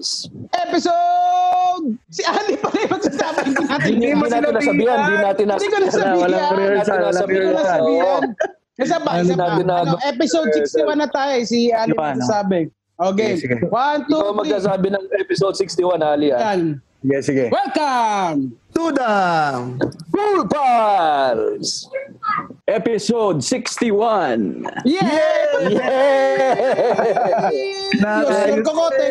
Pals! episode... Si Ali pa rin magsasabi hindi natin. Hindi, mo natin nasabihan, hindi natin Hindi ko nasabihan. nasabihan. Walang rehearsal, walang rehearsal. nasabihan. Isa pa, Ano isa pa. Ano, episode 61 na tayo. Si Ano ano? magsasabi. Okay. Sige. One, two, Ikaw three. magsasabi ng episode 61, Ali. Ah. Yan. Sige, sige. Welcome! to the Cool Pals! Episode 61. Yeah! Yeah! Yung kokote.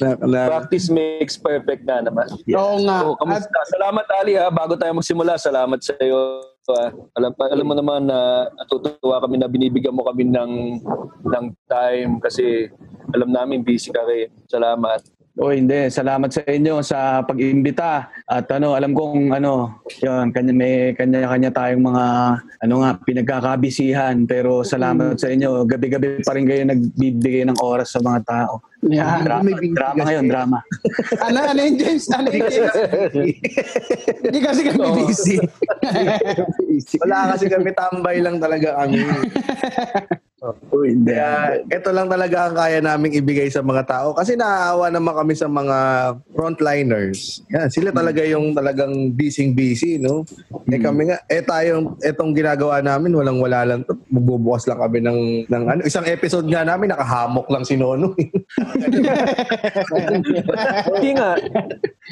Na, na, Practice makes perfect na naman. Oo nga. So, kamusta? Salamat Ali ha. Bago tayo magsimula, salamat sa iyo. Ah, alam, alam mo naman na natutuwa kami na binibigyan mo kami ng ng time kasi alam namin busy ka rin. Salamat. O hindi, salamat sa inyo sa pag-imbita. At ano, alam kong ano, yun, kanya, may kanya-kanya tayong mga ano nga, pinagkakabisihan. Pero salamat sa inyo. Gabi-gabi pa rin kayo nagbibigay ng oras sa mga tao. Yan. Drama, drama ngayon, drama. Ano, ano yun, James? Ano yun, James? Hindi kasi kami busy. wala kasi kami tambay lang talaga kami. O hindi. Kaya ito lang talaga ang kaya naming ibigay sa mga tao kasi naaawa naman kami sa mga frontliners. Yan, sila talaga yung talagang busy-busy, no? Eh kami nga, eh tayong, etong ginagawa namin, walang wala lang to. Magbubukas lang kami ng, ng ano, isang episode nga namin, nakahamok lang si Nono. Hindi nga.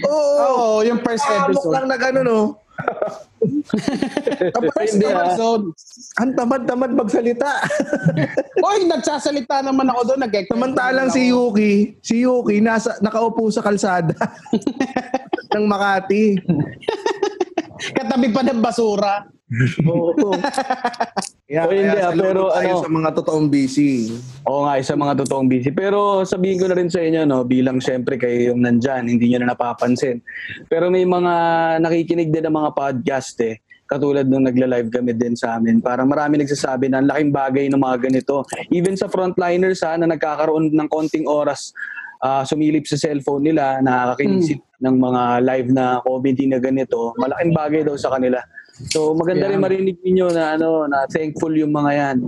Oo, Oo, yung first hamok episode. lang na gano'n, no? Hindi, ah. episode. ang tamad-tamad magsalita. Oy, nagsasalita naman ako doon. nag Samantalang si Yuki, si Yuki nasa nakaupo sa kalsada ng Makati. Katabi pa ng basura. Oo. Kaya, O, hindi, kaya ah, pero ano- sa mga totoong busy. Oo nga, isa mga totoong busy. Pero sabihin ko na rin sa inyo, no, bilang syempre kayo yung nandyan, hindi nyo na napapansin. Pero may mga nakikinig din ng mga podcast eh. Katulad nung nagla-live kami din sa amin. Parang marami nagsasabi na ang laking bagay ng mga ganito. Even sa frontliners ha, na nagkakaroon ng konting oras ah, sumilip sa cellphone nila, nakakakinig ng mga live na comedy na ganito, malaking bagay daw sa kanila. So maganda Yeah. rin marinig niyo na ano na thankful yung mga yan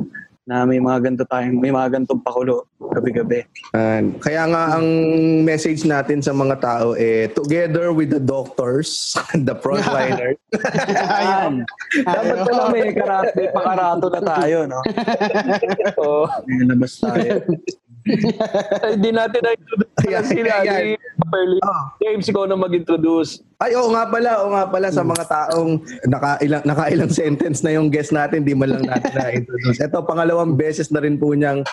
na may mga ganito tayong may mga ganitong pakulo gabi-gabi. And kaya nga ang message natin sa mga tao eh together with the doctors, the frontliners. Ayan. Dapat pala may karate, pakarato na tayo, no? Oo. May labas tayo. Hindi natin na-introduce Ayan, sila. ayan. Si Perly. Oh. James, ikaw na mag-introduce. Ay, oo nga pala, oo nga pala sa mga taong nakailang, nakailang sentence na yung guest natin, di man lang natin na-introduce. Ito, pangalawang beses na rin po niyang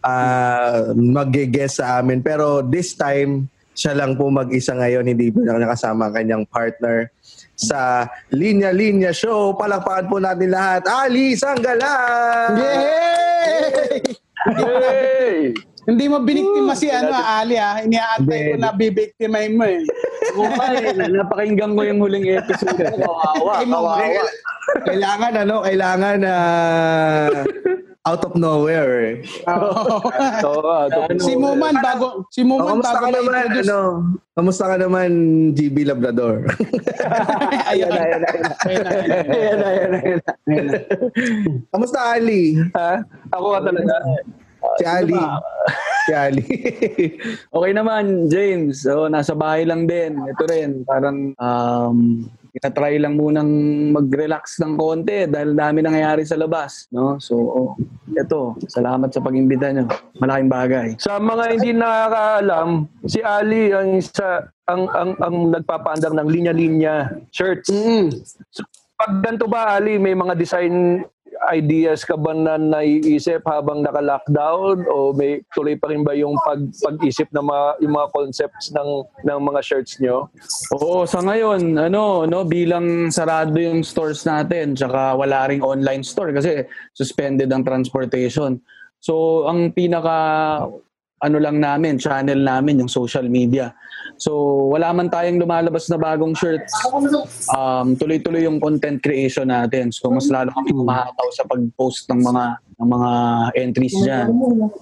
uh, mag-guest sa amin. Pero this time, siya lang po mag-isa ngayon, hindi po niya nakasama ang kanyang partner sa Linya Linya Show. Palakpakan po natin lahat. Ali Sanggalan! Yay! Hey! Hindi mo biniktima si ano, Ali ah. Iniaantay ko na bibiktimahin mo eh. Okay, napakinggan ko yung huling episode. Kawawa, Ay, mga- kawawa. Kailangan ano, kailangan na out of nowhere. eh. Oo. So, to- si Muman bago si Oh, Muman kamusta bago naman, ma-introduce. ano? Kamusta ka naman, GB Labrador? Ayun. Ayan na, ayan na. Ayan na, na, na. Ayan na. Kamusta, Ali? ha? Ako ka talaga. Si Ali. si Ali. Okay naman, James. So, nasa bahay lang din. Ito rin, parang um, try lang munang mag-relax ng konti dahil dami nangyayari sa labas. No? So, oh, ito, salamat sa pag-imbita nyo. Malaking bagay. Sa mga hindi nakakaalam, si Ali ang isa ang ang ang nagpapaandar ng linya-linya shirts. Mm. So, pag ganito ba Ali, may mga design ideas ka ba na naiisip habang naka-lockdown o may tuloy pa rin ba yung pag pag-isip ng mga yung mga concepts ng ng mga shirts nyo? Oo, sa ngayon, ano, no, bilang sarado yung stores natin, tsaka wala ring online store kasi suspended ang transportation. So, ang pinaka ano lang namin, channel namin, yung social media. So, wala man tayong lumalabas na bagong shirts. Um, tuloy-tuloy yung content creation natin. So, mas lalo kami kumahataw sa pag-post ng mga ng mga entries diyan.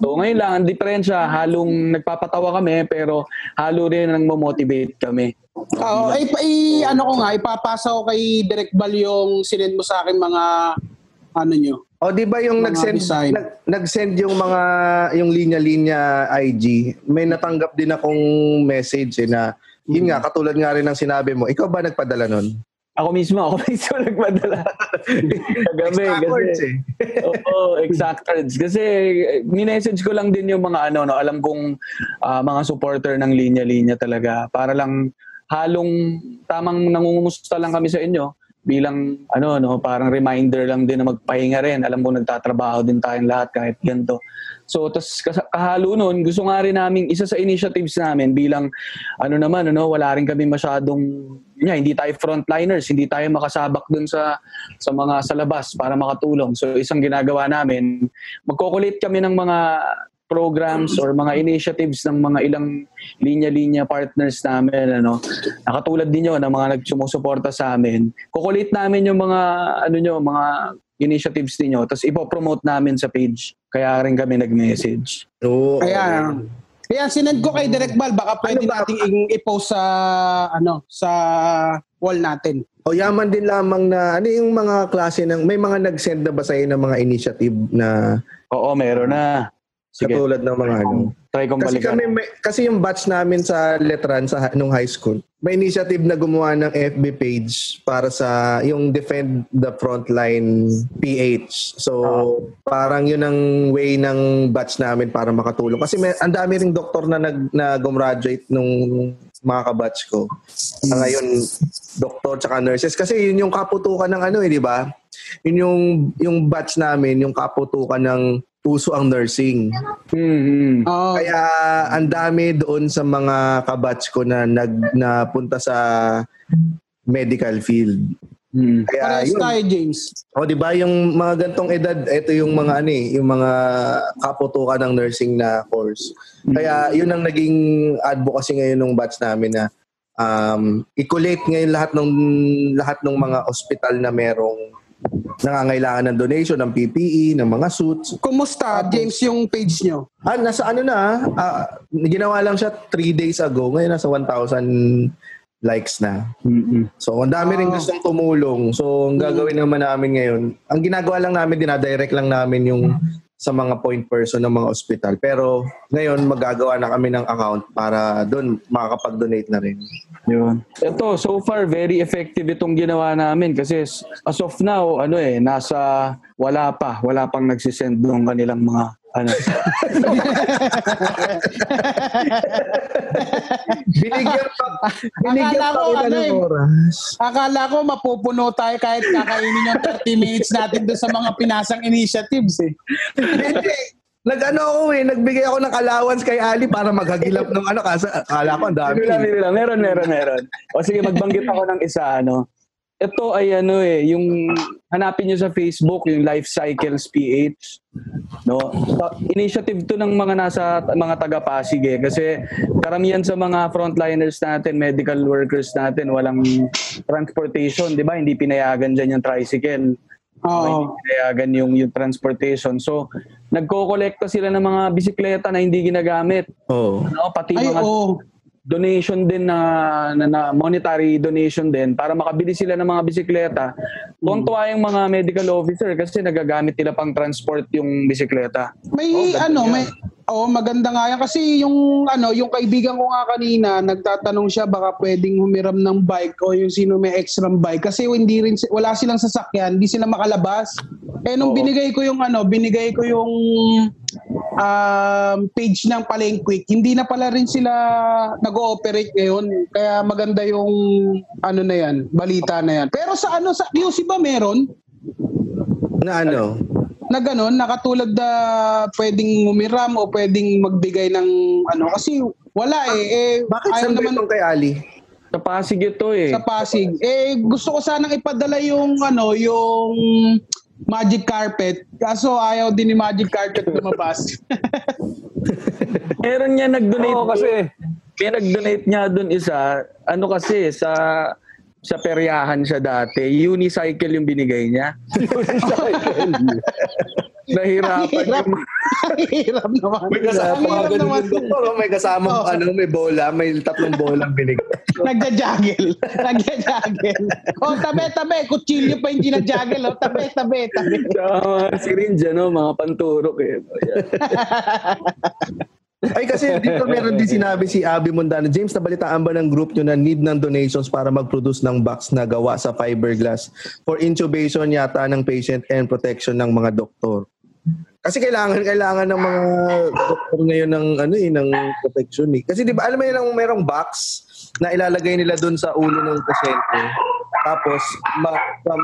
So, ngayon lang, ang diferensya, halong nagpapatawa kami, pero halo rin nang motivate kami. Oo, ay, ay, ano ko nga, ipapasa ko kay Direk Bal yung sinend mo sa akin mga ano nyo. O di ba yung nag-send design. nag, nag-send yung mga yung linya-linya IG, may natanggap din akong message eh na yun nga katulad nga rin ng sinabi mo. Ikaw ba nagpadala nun? Ako mismo, ako mismo nagpadala. Kagabi, Backwards kasi, eh. Oo, exact words. Kasi minessage ko lang din yung mga ano, no, alam kong ah, mga supporter ng linya-linya talaga. Para lang halong tamang nangungumusta lang kami sa inyo bilang ano no parang reminder lang din na magpahinga rin. Alam ko nagtatrabaho din tayong lahat kahit ganito. So tas kahalo nun gusto nga rin namin isa sa initiatives namin bilang ano naman ano wala rin kami masyadong yeah, hindi tayo frontliners hindi tayo makasabak dun sa sa mga sa labas para makatulong. So isang ginagawa namin magkokolate kami ng mga programs or mga initiatives ng mga ilang linya-linya partners namin ano nakatulad ninyo ng mga nagsumusuporta sa amin kukulit namin yung mga ano nyo mga initiatives niyo tapos ipo-promote namin sa page kaya rin kami nag-message Oo. Ayan. Ayan, sinend ko kay Direk Bal. Baka pwede Ano ba? nating i-post sa, ano, sa wall natin. O yaman din lamang na ano yung mga klase ng may mga nag-send na ba sa ng mga initiative na oo meron na sige katulad ng mga ano. try kong Kasi balikan kami may, kasi yung batch namin sa Letran sa nung high school, may initiative na gumawa ng FB page para sa yung defend the frontline PH. So parang yun ang way ng batch namin para makatulong. Kasi may ang dami ring doktor na nag na gumraduate nung mga kabatch ko. Na ngayon doktor tsaka nurses kasi yun yung kaputukan ng ano eh, di ba? Yun yung yung batch namin, yung kaputukan ng puso ang nursing. mm Oo. Kaya ang dami doon sa mga kabatch ko na nag napunta sa medical field. mm Kaya Parehas yun. tayo, James. O di ba yung mga gantong edad, ito yung mga ano eh, yung mga kaputukan ng nursing na course. Kaya yun ang naging advocacy ngayon ng batch namin na um, i-collate ngayon lahat ng lahat ng mga ospital na merong nangangailangan ng donation ng PPE, ng mga suits. Kumusta, James, yung page nyo? Ah, nasa ano na, ah, ginawa lang siya three days ago. Ngayon nasa 1,000 likes na. mm So, ang dami rin gustong tumulong. So, ang gagawin naman namin ngayon, ang ginagawa lang namin, dinadirect lang namin yung sa mga point person ng mga ospital. Pero ngayon, magagawa na kami ng account para doon makakapag-donate na rin. Yun. Ito, so far, very effective itong ginawa namin kasi as of now, ano eh, nasa wala pa, wala pang nagsisend ng kanilang mga ano. Binigyan pa, binigyan Akala pa ko, ano ng eh. oras. Akala ko mapupuno tayo kahit kakainin yung 30 minutes natin doon sa mga pinasang initiatives eh. Hindi. Nag-ano ako eh, nagbigay ako ng allowance kay Ali para maghagilap ng ano kasi akala ko ang dami. Biro lang, biro lang. Meron, meron, meron. O sige, magbanggit ako ng isa, ano. Ito ay ano eh, yung hanapin nyo sa Facebook, yung Life Cycles PH. No? Initiative to ng mga nasa mga taga Pasig eh. Kasi karamihan sa mga frontliners natin, medical workers natin, walang transportation, di ba? Hindi pinayagan dyan yung tricycle. Oo. Hindi pinayagan yung, yung transportation. So, nagko-kolekta sila ng mga bisikleta na hindi ginagamit. Oo. No? Pati Ay, mga oo. Donation din na, na, na monetary donation din para makabili sila ng mga bisikleta. Tuwan-tuwa yung mga medical officer kasi nagagamit nila pang transport yung bisikleta. May Oh, ano, yan. may Oh, maganda nga yan kasi yung ano, yung kaibigan ko nga kanina, nagtatanong siya baka pwedeng humiram ng bike o yung sino may extra bike kasi hindi rin si- wala silang sasakyan, hindi sila makalabas. Eh nung Oo. binigay ko yung ano, binigay ko yung um, page ng Palengquick, hindi na pala rin sila nag-ooperate ngayon. Kaya maganda yung ano na yan, balita na yan. Pero sa ano, sa QC ba meron? Na ano? Na gano'n, nakatulad na pwedeng umiram o pwedeng magbigay ng ano. Kasi wala eh. eh Bakit ayaw saan ba naman itong kay Ali? Sa Pasig ito eh. sa Pasig. Eh, gusto ko sanang ipadala yung ano, yung magic carpet. Kaso ayaw din ni magic carpet lumabas. Meron niya nag-donate. Oo, kasi May nag-donate niya doon isa. Ano kasi, sa sa peryahan siya dati. Unicycle yung binigay niya. Nahirapan Hirap. yung Hirap naman. May kasama Ang hirap ganun naman. yung doktor. oh. May kasama Oo. ano, may bola, may tatlong bola binig. Nagja-juggle. Nagja-juggle. Oh, tabi, tabi. Kutsilyo pa yung ginajuggle. Oh, tabi, tabi, tabi. Tsaka mga syringe, ano, mga panturok eh. Ay kasi dito meron din sinabi si Abby Mondano, James, nabalitaan ba ng group nyo na need ng donations para mag-produce ng box na gawa sa fiberglass for intubation yata ng patient and protection ng mga doktor? Kasi kailangan kailangan ng mga doktor ngayon ng ano eh ng protection eh. Kasi 'di ba alam mo yun ang merong box na ilalagay nila doon sa ulo ng pasyente. Tapos ma, from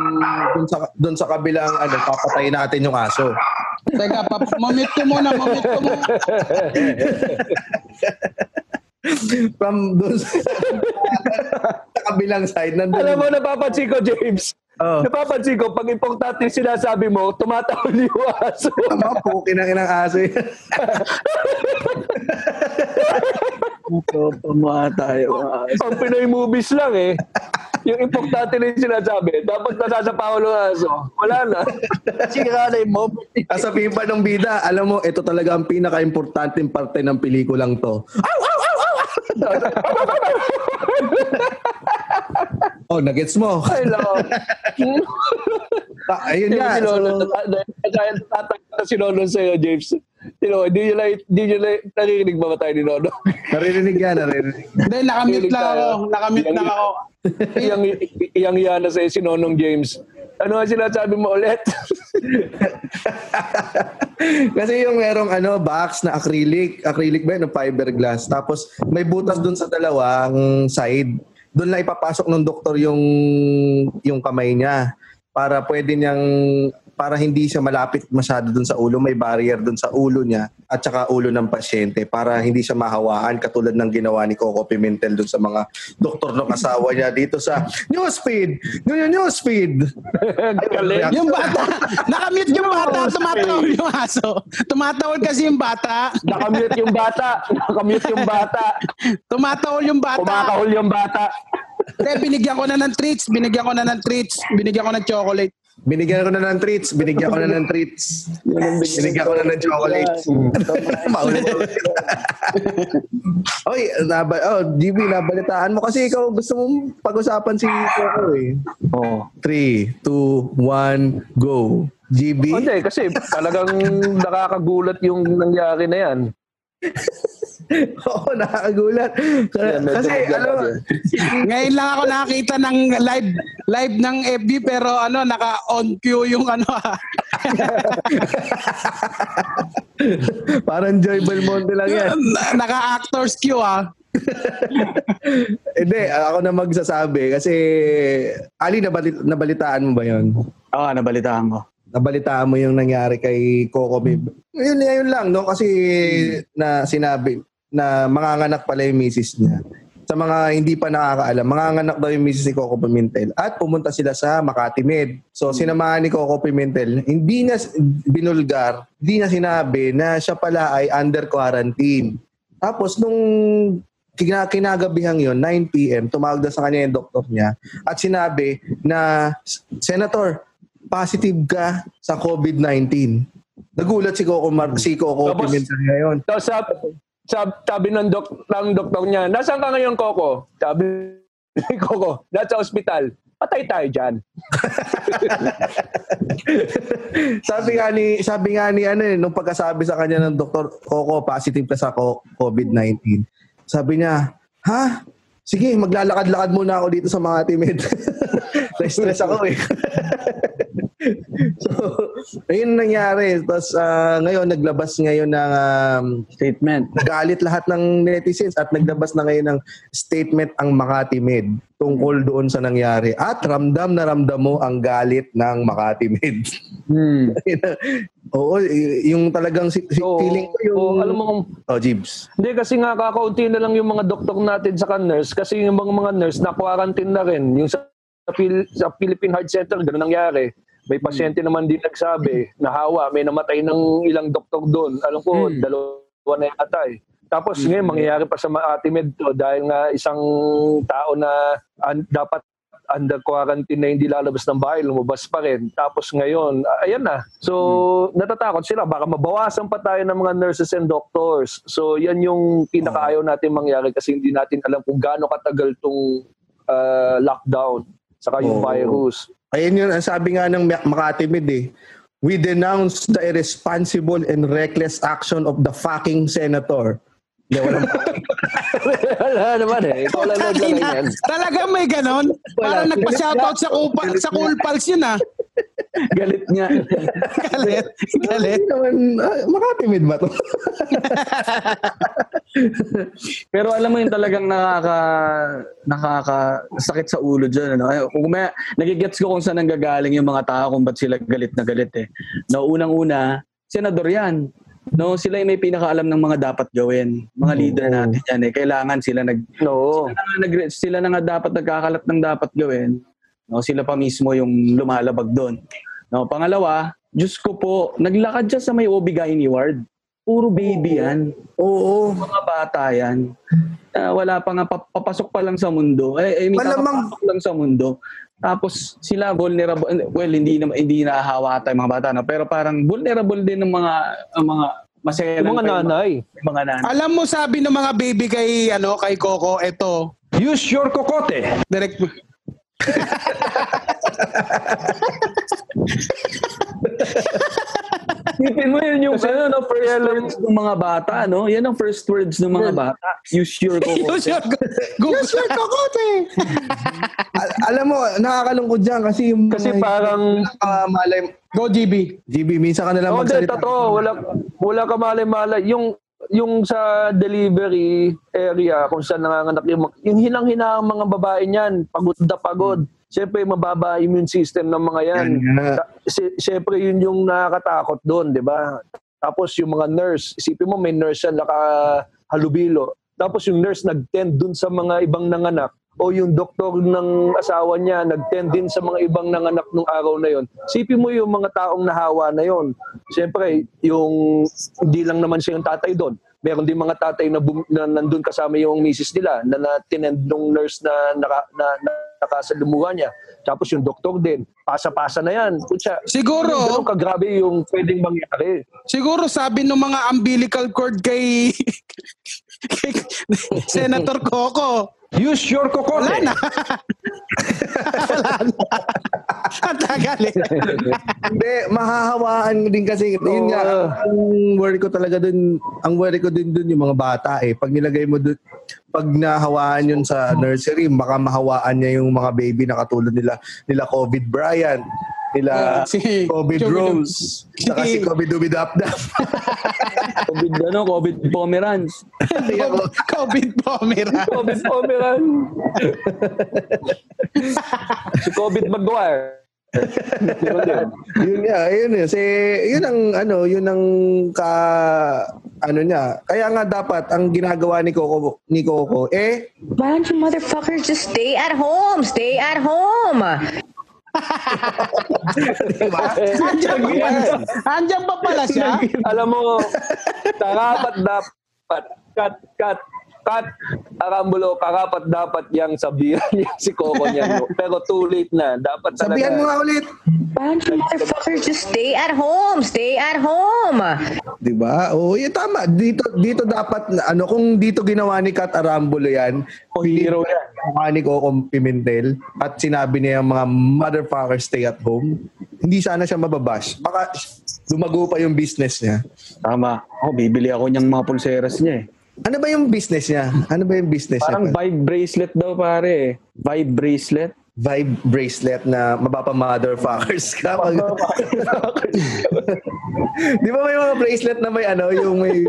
doon sa doon sa kabilang ano papatayin natin yung aso. Teka, pa, mamute ko muna, mamute ko muna. From doon sa, sa kabilang side nandun. Alam mo, napapansin ko, James. Oh. Napapansin ko, pag importante yung sinasabi mo, tumatahol yung aso. Tama po, kinang inang aso pamaha tayo. mga aso. Pang Pinoy movies lang eh. Yung importante na yung sinasabi, dapat nasasapaw ng aso. Wala na. Sira na yung moment. Kasabihin pa ng bida, alam mo, ito talaga ang pinaka-importanting parte ng pelikulang to. oh, nagets mo. Ay, love. Ah, ayun Yung nga. si Lolo, So, kaya tatakta si Lolo sa'yo, James. Tino, hindi nyo lang, hindi nyo lang, naririnig ba ba tayo ni Lolo? naririnig yan, naririnig. Hindi, nakamute lang ako. Nakamute lang ako. iyang, iyang iya na sa'yo si Nonong James. Ano ang sinasabi mo ulit? Kasi yung merong ano, box na acrylic, acrylic ba yun, ng fiberglass. Tapos may butas dun sa dalawang side. Doon lang ipapasok ng doktor yung yung kamay niya para pwede niyang para hindi siya malapit masyado dun sa ulo, may barrier dun sa ulo niya at saka ulo ng pasyente para hindi siya mahawaan katulad ng ginawa ni Coco Pimentel dun sa mga doktor ng asawa niya dito sa Newsfeed. New Newsfeed. Yung bata, nakamute yung bata, tumatawol yung aso. Tumatawol kasi yung bata. Nakamute yung bata. Nakamute yung bata. Tumatawol yung bata. Kumakahol yung bata. Kaya binigyan ko na ng treats, binigyan ko na ng treats, binigyan ko ng chocolate. Binigyan ko na ng treats, binigyan ko na ng treats. Binigyan ko na ng chocolates. Maulit ulit. Oy, naba, oh, GB, nabalitaan mo kasi ikaw gusto mong pag-usapan si Coco eh. Oo. 3, 2, 1, go. GB? Hindi, kasi talagang nakakagulat yung nangyari na yan. Oo, nakakagulat. Kasi, nagyan ano. Ngayon lang ako nakakita ng live live ng FB pero ano naka on cue yung ano ah. parang Joy Belmonte lang yan. naka actors queue ah. Hindi, ako na magsasabi kasi, Ali, nabalit, nabalitaan mo ba yon? Oo, nabalitaan ko. Nabalitaan mo yung nangyari kay Coco Bib. Yun, yun lang, no? Kasi na sinabi na manganganak pala yung misis niya. Sa mga hindi pa nakakaalam, manganganak daw yung misis ni Coco Pimentel at pumunta sila sa Makati Med. So, sinamahan ni Coco Pimentel, hindi niya binulgar, hindi niya sinabi na siya pala ay under quarantine. Tapos, nung kina- kinagabihang yon 9 p.m., tumawag daw sa kanya yung doktor niya at sinabi na, Senator, positive ka sa COVID-19. Nagulat si Coco, Mar- si Coco Tapos- Pimentel ngayon. Tapos sabi, sabi, sabi ng, dok, ng doktor niya, nasaan ka ngayon, Coco? Sabi ni Coco, nasa ospital. Patay tayo dyan. sabi nga ni sabi nga ni ano eh, nung pagkasabi sa kanya ng doktor, Coco, positive ka sa co- COVID-19. Sabi niya, ha? Sige, maglalakad-lakad muna ako dito sa mga timid. Na-stress ako eh. so, ayun ang nangyari. Tapos ah, ngayon, naglabas ngayon ng um, Statement. nagalit lahat ng netizens at naglabas na ngayon ng statement ang Makati Med tungkol doon sa nangyari. At ramdam na ramdam mo ang galit ng Makati Med. Hmm. Oo, yung talagang si, si- Oo, feeling ko yung... oo, alam mo kung Oh, Jibs. Hindi kasi nga kakaunti na lang yung mga doktor natin sa nurse kasi yung mga mga nurse na quarantine na rin. Yung sa, sa, Phil- sa Philippine Heart Center, ganun nangyari. May pasyente naman din nagsabi, nahawa, may namatay ng ilang doktor doon. Alam ko, Hmm. dalawa na yata eh. Tapos ngayon, mangyayari pa sa Makati Med to dahil nga isang tao na an- dapat under quarantine na hindi lalabas ng bahay, lumabas pa rin. Tapos ngayon, ayan na. So, natatakot sila. Baka mabawasan pa tayo ng mga nurses and doctors. So, yan yung pinakaayaw natin mangyari kasi hindi natin alam kung gaano katagal tong ah, lockdown saka yung Oo. virus. Ayun yun, ang sabi nga ng Mak- Makatimid eh. We denounce the irresponsible and reckless action of the fucking senator. Hindi, walang Wala naman eh. Ikaw lang yan. Talaga may ganon? Parang nagpa-shoutout sa, Kupa, sa Cool Pals yun ah. Galit nga. Galit. Galit. Naman, ah, Makatimid ba to? Pero alam mo yung talagang nakaka nakaka sakit sa ulo diyan ano. Ay, Kung may nagigets ko kung saan nanggagaling yung mga tao kung ba't sila galit na galit eh. No, unang-una, senador 'yan. No, sila yung may pinakaalam ng mga dapat gawin. Mga leader natin yan eh. Kailangan sila nag No. sila na, nga nag- sila na nga dapat nagkakalat ng dapat gawin. No, sila pa mismo yung lumalabag doon. No, pangalawa, Diyos ko po, naglakad siya sa may Obigaini ward. Puro baby yan Oo. mga bata yan. Ah, wala pa nga, pap- papasok pa lang sa mundo. Eh, eh Malamang- papasok lang sa mundo. Tapos sila vulnerable, well, hindi na, hindi nahahawa tayo mga bata, no? pero parang vulnerable din ng mga, ang mga masaya Yung mga nanay. Yung mga nanay. Alam mo sabi ng mga baby kay ano kay Coco, eto, Use your kokote. direct Isipin mo yun yung ano, no, first words ng mga bata, no? Yan ang first words ng mga bata. Use your Use your Use your kokote. Al- alam mo, nakakalungkod dyan kasi yung Kasi mga- parang Ah, malay, Go GB. GB, minsan ka na lang Oo, hindi, magsalita. totoo. Wala, wala ka malay-malay. Yung, yung sa delivery area, kung saan nanganganak yung, yung hinang-hina ang mga babae niyan, pagod na pagod. Siyempre, mababa immune system ng mga yan. Yan Siyempre, yun yung nakakatakot doon, di ba? Tapos yung mga nurse, isipin mo may nurse yan nakahalubilo. Tapos yung nurse nag-tend dun sa mga ibang nanganak o yung doktor ng asawa niya nag-tend din sa mga ibang nanganak nung araw na yon. Isipin mo yung mga taong nahawa na yon. Siyempre, yung hindi lang naman siya yung tatay doon. Meron din mga tatay na, bum, na nandun kasama yung misis nila na, na tinend nung nurse na, naka, na, na nakasalumuha niya. Tapos yung doktor din. Pasa-pasa na yan. Kutsa, Siguro, Ganun kagrabe yung pwedeng mangyari. siguro sabi ng mga umbilical cord kay, kay Senator Coco. Use your kokote. Wala na. Wala na. Ang tagal eh. Hindi, mahahawaan din kasi. Yun nga, ang worry ko talaga dun, ang worry ko din dun yung mga bata eh. Pag nilagay mo dun, pag nahawaan yun sa nursery, baka mahawaan niya yung mga baby na katulad nila, nila COVID Brian, nila Si COVID Joey Rose, saka si COVID Dubidapdap. COVID, ano, COVID ako, COVID Pomera. COVID Pomeran. si COVID Maguire. Yun nga, yun yun. Si, yun ang, ano, yun ang ka, ano niya. Kaya nga dapat, ang ginagawa ni Coco, ni Coco, eh, Why don't you motherfuckers just stay at home? Stay at home. Diba? Andiyan pa pala, andiyan pa pala siya. Alam mo, karapat dapat, cut, cut, cut, Arambulo, karapat dapat yang sabihan niya si Coco niya. no? Pero too late na. Dapat talaga. Sabihan mo nga ulit. You motherfuckers just stay at home? Stay at home. 'Di ba? Oo, yun tama. Dito dito dapat na- ano kung dito ginawa ni Kat Arambulo 'yan, O hero yan. mukha ni Coco Pimentel at sinabi niya yung mga motherfuckers stay at home. Hindi sana siya mababash. Baka lumago pa yung business niya. Tama. Oh, bibili ako niyang mga pulseras niya eh. Ano ba yung business niya? Ano ba yung business Parang niya? vibe bracelet daw pare. Vibe bracelet. Vibe bracelet na mabapa motherfuckers ka. Pag- Di ba may mga bracelet na may ano, yung may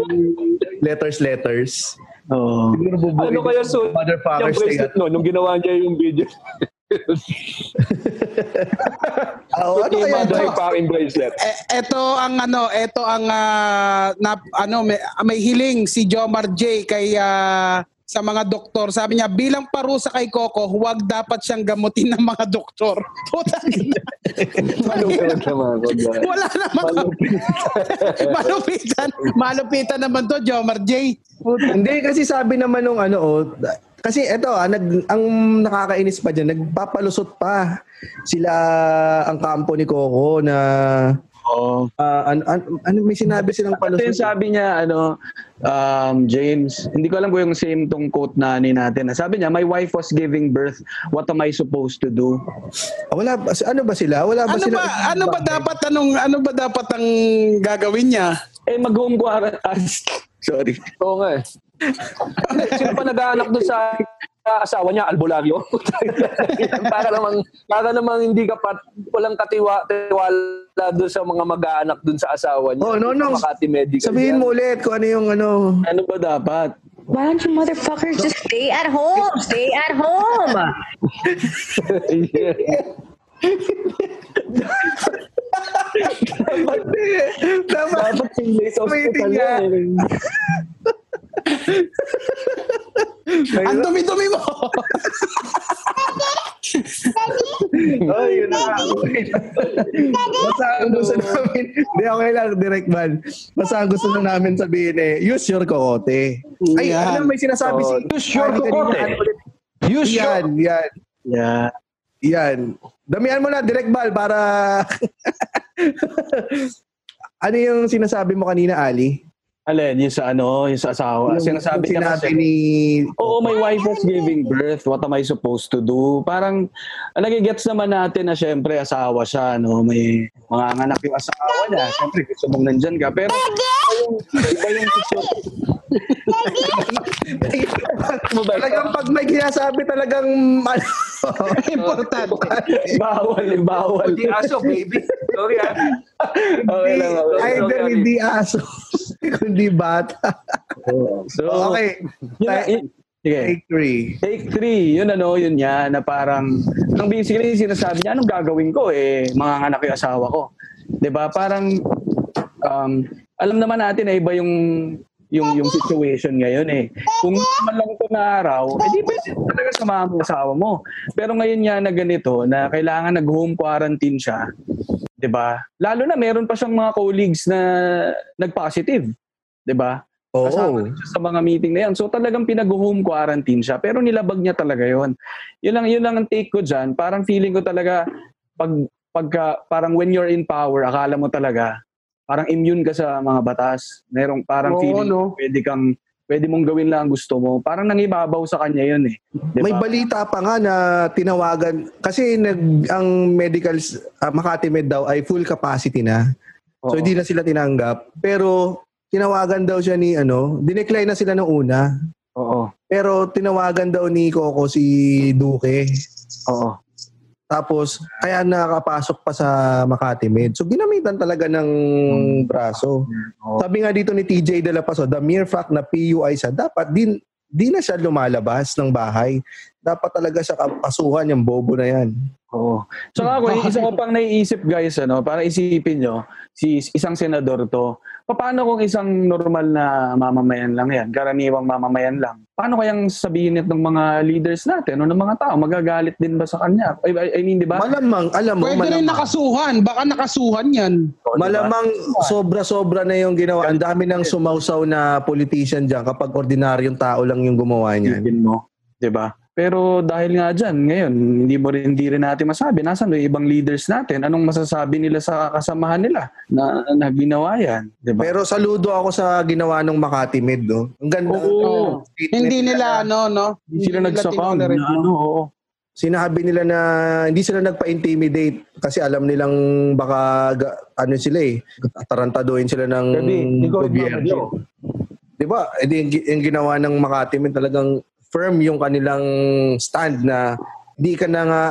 letters letters? Oo. Bubuhay Ano kaya so, yung bracelet no, nung ginawa niya yung video. Ah, oh, ano yung kaya ito? fucking bracelet. Eh, eto ang ano, eto ang ah, na, ano may, may hiling si Jomar J kay ah, sa mga doktor. Sabi niya bilang parusa kay Coco, huwag dapat siyang gamutin ng mga doktor. Putang ina. Malupit naman. wag na. Wala naman. Malupitan. Malupitan naman to, Jomar J. Hindi kasi sabi naman nung ano oh, Kasi eto, ah, nag, ang nakakainis pa dyan, nagpapalusot pa sila ang kampo ni Coco na Oo. ah, an, an, ano, may sinabi silang Ito yung palusot. sabi niya, ano, um, James, hindi ko alam kung yung same tong quote na ni natin. Sabi niya, my wife was giving birth. What am I supposed to do? Ah, Wala ba, ano ba sila? Wala ba Ano sila? ba ano ba dapat anong ano ba dapat ang gagawin niya? Eh, mag-home quarantine. Sorry. Oo nga eh. Sino pa nag-aanak doon sa sa asawa niya, albularyo? para namang, para namang hindi ka pat, walang katiwa, tiwala doon sa mga mag-aanak doon sa asawa niya. Oh, no, no. Makati Medical. Sabihin mo ulit kung ano yung ano. Ano ba dapat? Why don't you motherfuckers just stay at home? Stay at home. Dapat, Dapat sinlay sa Waiting hospital yan. Ang dumi-dumi mo. Oh, yun na. Basta ang gusto namin, hindi okay lang, direct man. Basta ang gusto na namin sabihin eh, use your kokote. Ay, Yan. alam, may sinasabi si... Use your ulit? Use your Yan, yan, Yeah. Yan. Damihan mo na, direct bal, para... ano yung sinasabi mo kanina, Ali? Alin, yung sa ano, yung sa asawa. Yung Sinasabi niya sinabi kasi, ni... Oo, my wife was giving birth. What am I supposed to do? Parang, nagigets naman natin na syempre asawa siya, no? May mga anak yung asawa niya. Syempre, gusto mong nandyan ka. Pero, iba yung, iba yung talagang pag may sinasabi talagang... ano, Importante. bawal, eh, bawal. Hindi aso, baby. Sorry ah. Okay lang, okay. Either hindi aso, kundi bata. So, Okay. yun, sige. Take three. Take three, yun ano, yun yan, na parang, ang basically sinasabi niya, anong gagawin ko eh, mga anak yung asawa ko. 'Di ba Parang, um, alam naman natin na iba yung yung yung situation ngayon eh. Kung naman lang ito na araw, eh di pwede talaga samahan mo asawa mo. Pero ngayon nga na ganito, na kailangan nag-home quarantine siya, 'di ba? Lalo na meron pa siyang mga colleagues na nag-positive, 'di ba? Kasama Oo. rin siya sa mga meeting na yan. So talagang pinag-home quarantine siya. Pero nilabag niya talaga yon. Yun lang, yun lang ang take ko dyan. Parang feeling ko talaga, pag, pagka, parang when you're in power, akala mo talaga, parang immune ka sa mga batas. Merong parang Oo, feeling no? pwede kang, pwede mong gawin lang ang gusto mo. Parang nangibabaw sa kanya yun eh. Di May ba? balita pa nga na tinawagan kasi nag ang medical uh, Makati Med daw ay full capacity na. So Oo. hindi na sila tinanggap. Pero tinawagan daw siya ni ano, dinecline na sila ng una. Oo. Pero tinawagan daw ni Coco si Duque. Oo. Tapos kaya nakapasok pa sa Makati Med. So ginamitan talaga ng braso. Sabi nga dito ni TJ De La Paso, the mere fact na PUI siya, dapat din di na siya lumalabas ng bahay. Dapat talaga siya kapasuhan yung bobo na yan. Oo. Tsaka ako, isa ko pang naiisip guys, ano, para isipin nyo, si isang senador to, paano kung isang normal na mamamayan lang yan, karaniwang mamamayan lang, paano kayang sabihin it ng mga leaders natin o ng mga tao, magagalit din ba sa kanya? I, I- mean, di ba? Malamang, alam mo, Pwede rin malamang, nakasuhan. Baka nakasuhan yan. O, di ba? malamang sobra-sobra na yung ginawa. Ang dami ng sumausaw na politician dyan kapag ordinaryong tao lang yung gumawa niyan. Mo, di ba? Pero dahil nga dyan, ngayon, hindi mo rin, hindi rin natin masabi. Nasaan yung ibang leaders natin? Anong masasabi nila sa kasamahan nila na, na ginawa yan? Di ba? Pero saludo ako sa ginawa ng Makati Med, no? Ang ganda. Oo. Hindi nila ano, no? Hindi sila nagsakang. tinolerate, Na, no? ano, oo. Sinabi nila na hindi sila nagpa-intimidate kasi alam nilang baka ano sila eh, tarantaduhin sila ng Gabi, hindi ko gobyerno. Di ba? Eh, yung, yung ginawa ng Makati Med talagang firm yung kanilang stand na hindi ka na nga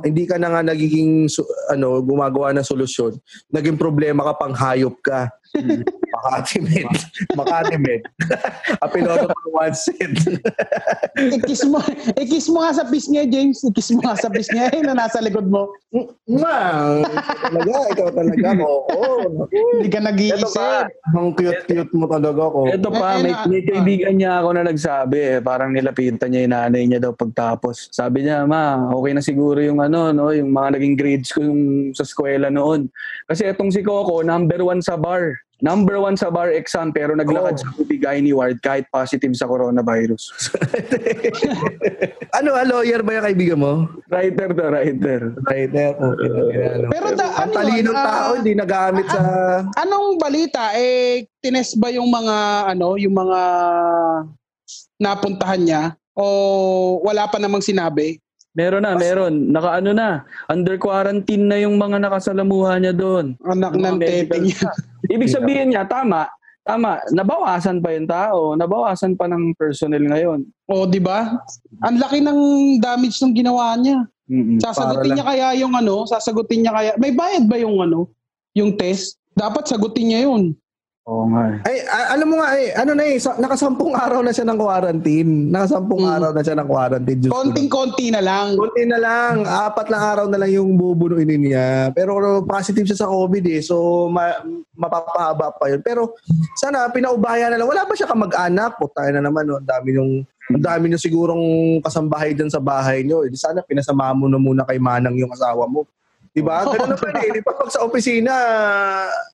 hindi ka na nga nagiging ano gumagawa ng solusyon. Naging problema ka pang hayop ka. Makati Med. Makati Med. Apiloto pang one set. ikis mo, ikis mo nga sa piece niya, James. Ikis mo nga sa piece niya eh, na nasa likod mo. Ma, talaga, ikaw talaga ko. Hindi ka nag-iisip. Ang cute-cute mo talaga ko. Ito pa, may, may kaibigan niya ako na nagsabi eh, parang nilapitan niya yung nanay niya daw pagtapos. Sabi niya, ma, okay na siguro yung ano, no, yung mga naging grades ko yung sa eskwela noon. Kasi itong si Coco, number one sa bar. Number one sa bar exam pero naglakad Oo. sa Bigay ni Ward kahit positive sa coronavirus. ano, ah, lawyer ba yung kaibigan mo? writer to, writer. Writer. Okay. ano. Pero Ang ano talinong yun, ah, tao, hindi nagamit sa... Anong balita? Eh, tinest ba yung mga, ano, yung mga napuntahan niya? O wala pa namang sinabi? Meron na, meron. Naka ano na, under quarantine na yung mga nakasalamuha niya doon. Anak ng tete niya. Ibig sabihin niya, tama, tama, nabawasan pa yung tao, nabawasan pa ng personnel ngayon. O, di ba? Ang laki ng damage ng ginawa niya. Mm-mm. Sasagutin niya kaya yung ano? Sasagutin niya kaya? May bayad ba yung ano? Yung test? Dapat sagutin niya yun. Oo nga. eh. Ay, a- alam mo nga eh, ano na eh, sa, nakasampung araw na siya ng quarantine. Nakasampung Mm. araw na siya ng quarantine. Ko. Konting-konti na lang. Kunti na lang, apat na araw na lang yung bubunuin niya. Pero positive siya sa COVID eh, so ma- mapapahaba pa yun. Pero sana pinaubaya na lang. Wala ba siya kamag-anak? Puta na naman, no? ang dami yung ang dami nyo sigurong kasambahay dyan sa bahay nyo. Eh, sana pinasama mo na muna kay Manang yung asawa mo. Di ba? Ganun naman eh. Di ba pag sa opisina,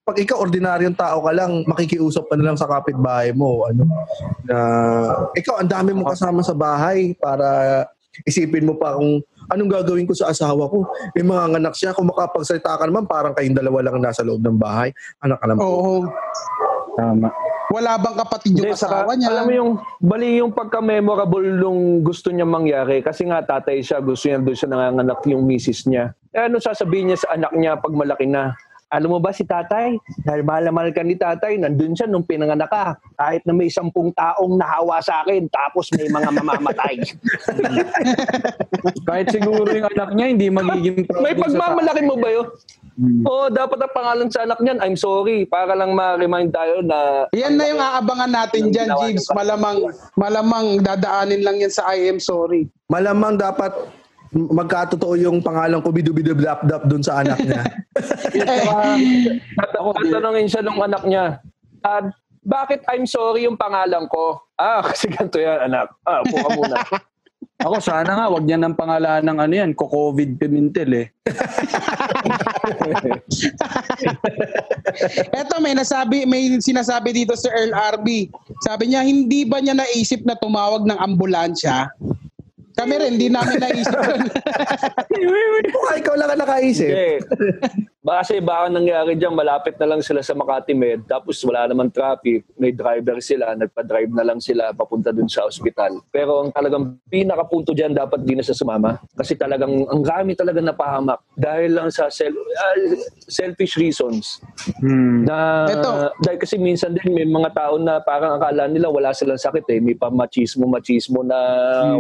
pag ikaw ordinaryong tao ka lang, makikiusap ka na lang sa kapitbahay mo. Ano, na ikaw, ang dami mong kasama sa bahay para isipin mo pa kung anong gagawin ko sa asawa ko. May mga anak siya, kung makapagsalita ka naman, parang kayong dalawa lang nasa loob ng bahay. Anak ka po. Oo. Tama. Wala bang kapatid yung Hindi, saka, asawa niya? Alam mo yung, bali yung pagka-memorable nung gusto niya mangyari kasi nga tatay siya, gusto niya doon siya nanganganak yung misis niya. Eh ano sasabihin niya sa anak niya pag malaki na? Alam mo ba si tatay? Dahil mahal na mahal ka ni tatay, nandun siya nung pinanganak ka. Kahit na may sampung taong nahawa sa akin, tapos may mga mamamatay. Kahit siguro yung anak niya hindi magiging may pagmamalaki mo ba yun? Hmm. Oo, dapat ang pangalan sa anak niyan, I'm sorry. Para lang ma-remind tayo na Yan na yung aabangan natin dyan, ng- Malamang, malamang dadaanin lang yan sa I am sorry. Malamang dapat magkatotoo yung pangalan ko bidu-bidu-blap-dap dun sa anak niya. Ako, tatanungin siya nung anak niya, Dad, bakit I'm sorry yung pangalan ko? Ah, kasi ganito yan, anak. Ah, upo ka muna. Ako sana nga, wag niya ng pangalan ng ano yan, COVID Pimentel eh. Eto may nasabi, may sinasabi dito si Earl RB. Sabi niya, hindi ba niya naisip na tumawag ng ambulansya? Kami rin, hindi namin naisip yun. Baka ikaw lang ang nakaisip. Hindi. Kasi baka nangyari dyan, malapit na lang sila sa Makati Med, tapos wala naman traffic, may driver sila, nagpa-drive na lang sila papunta dun sa ospital. Pero ang talagang pinakapunto dyan, dapat di na sa sumama. Kasi talagang, ang rami talaga napahamak. Dahil lang sa sel- ah, selfish reasons. Hmm. Na, Eto. dahil kasi minsan din may mga tao na parang akala nila wala silang sakit eh. May pamachismo-machismo na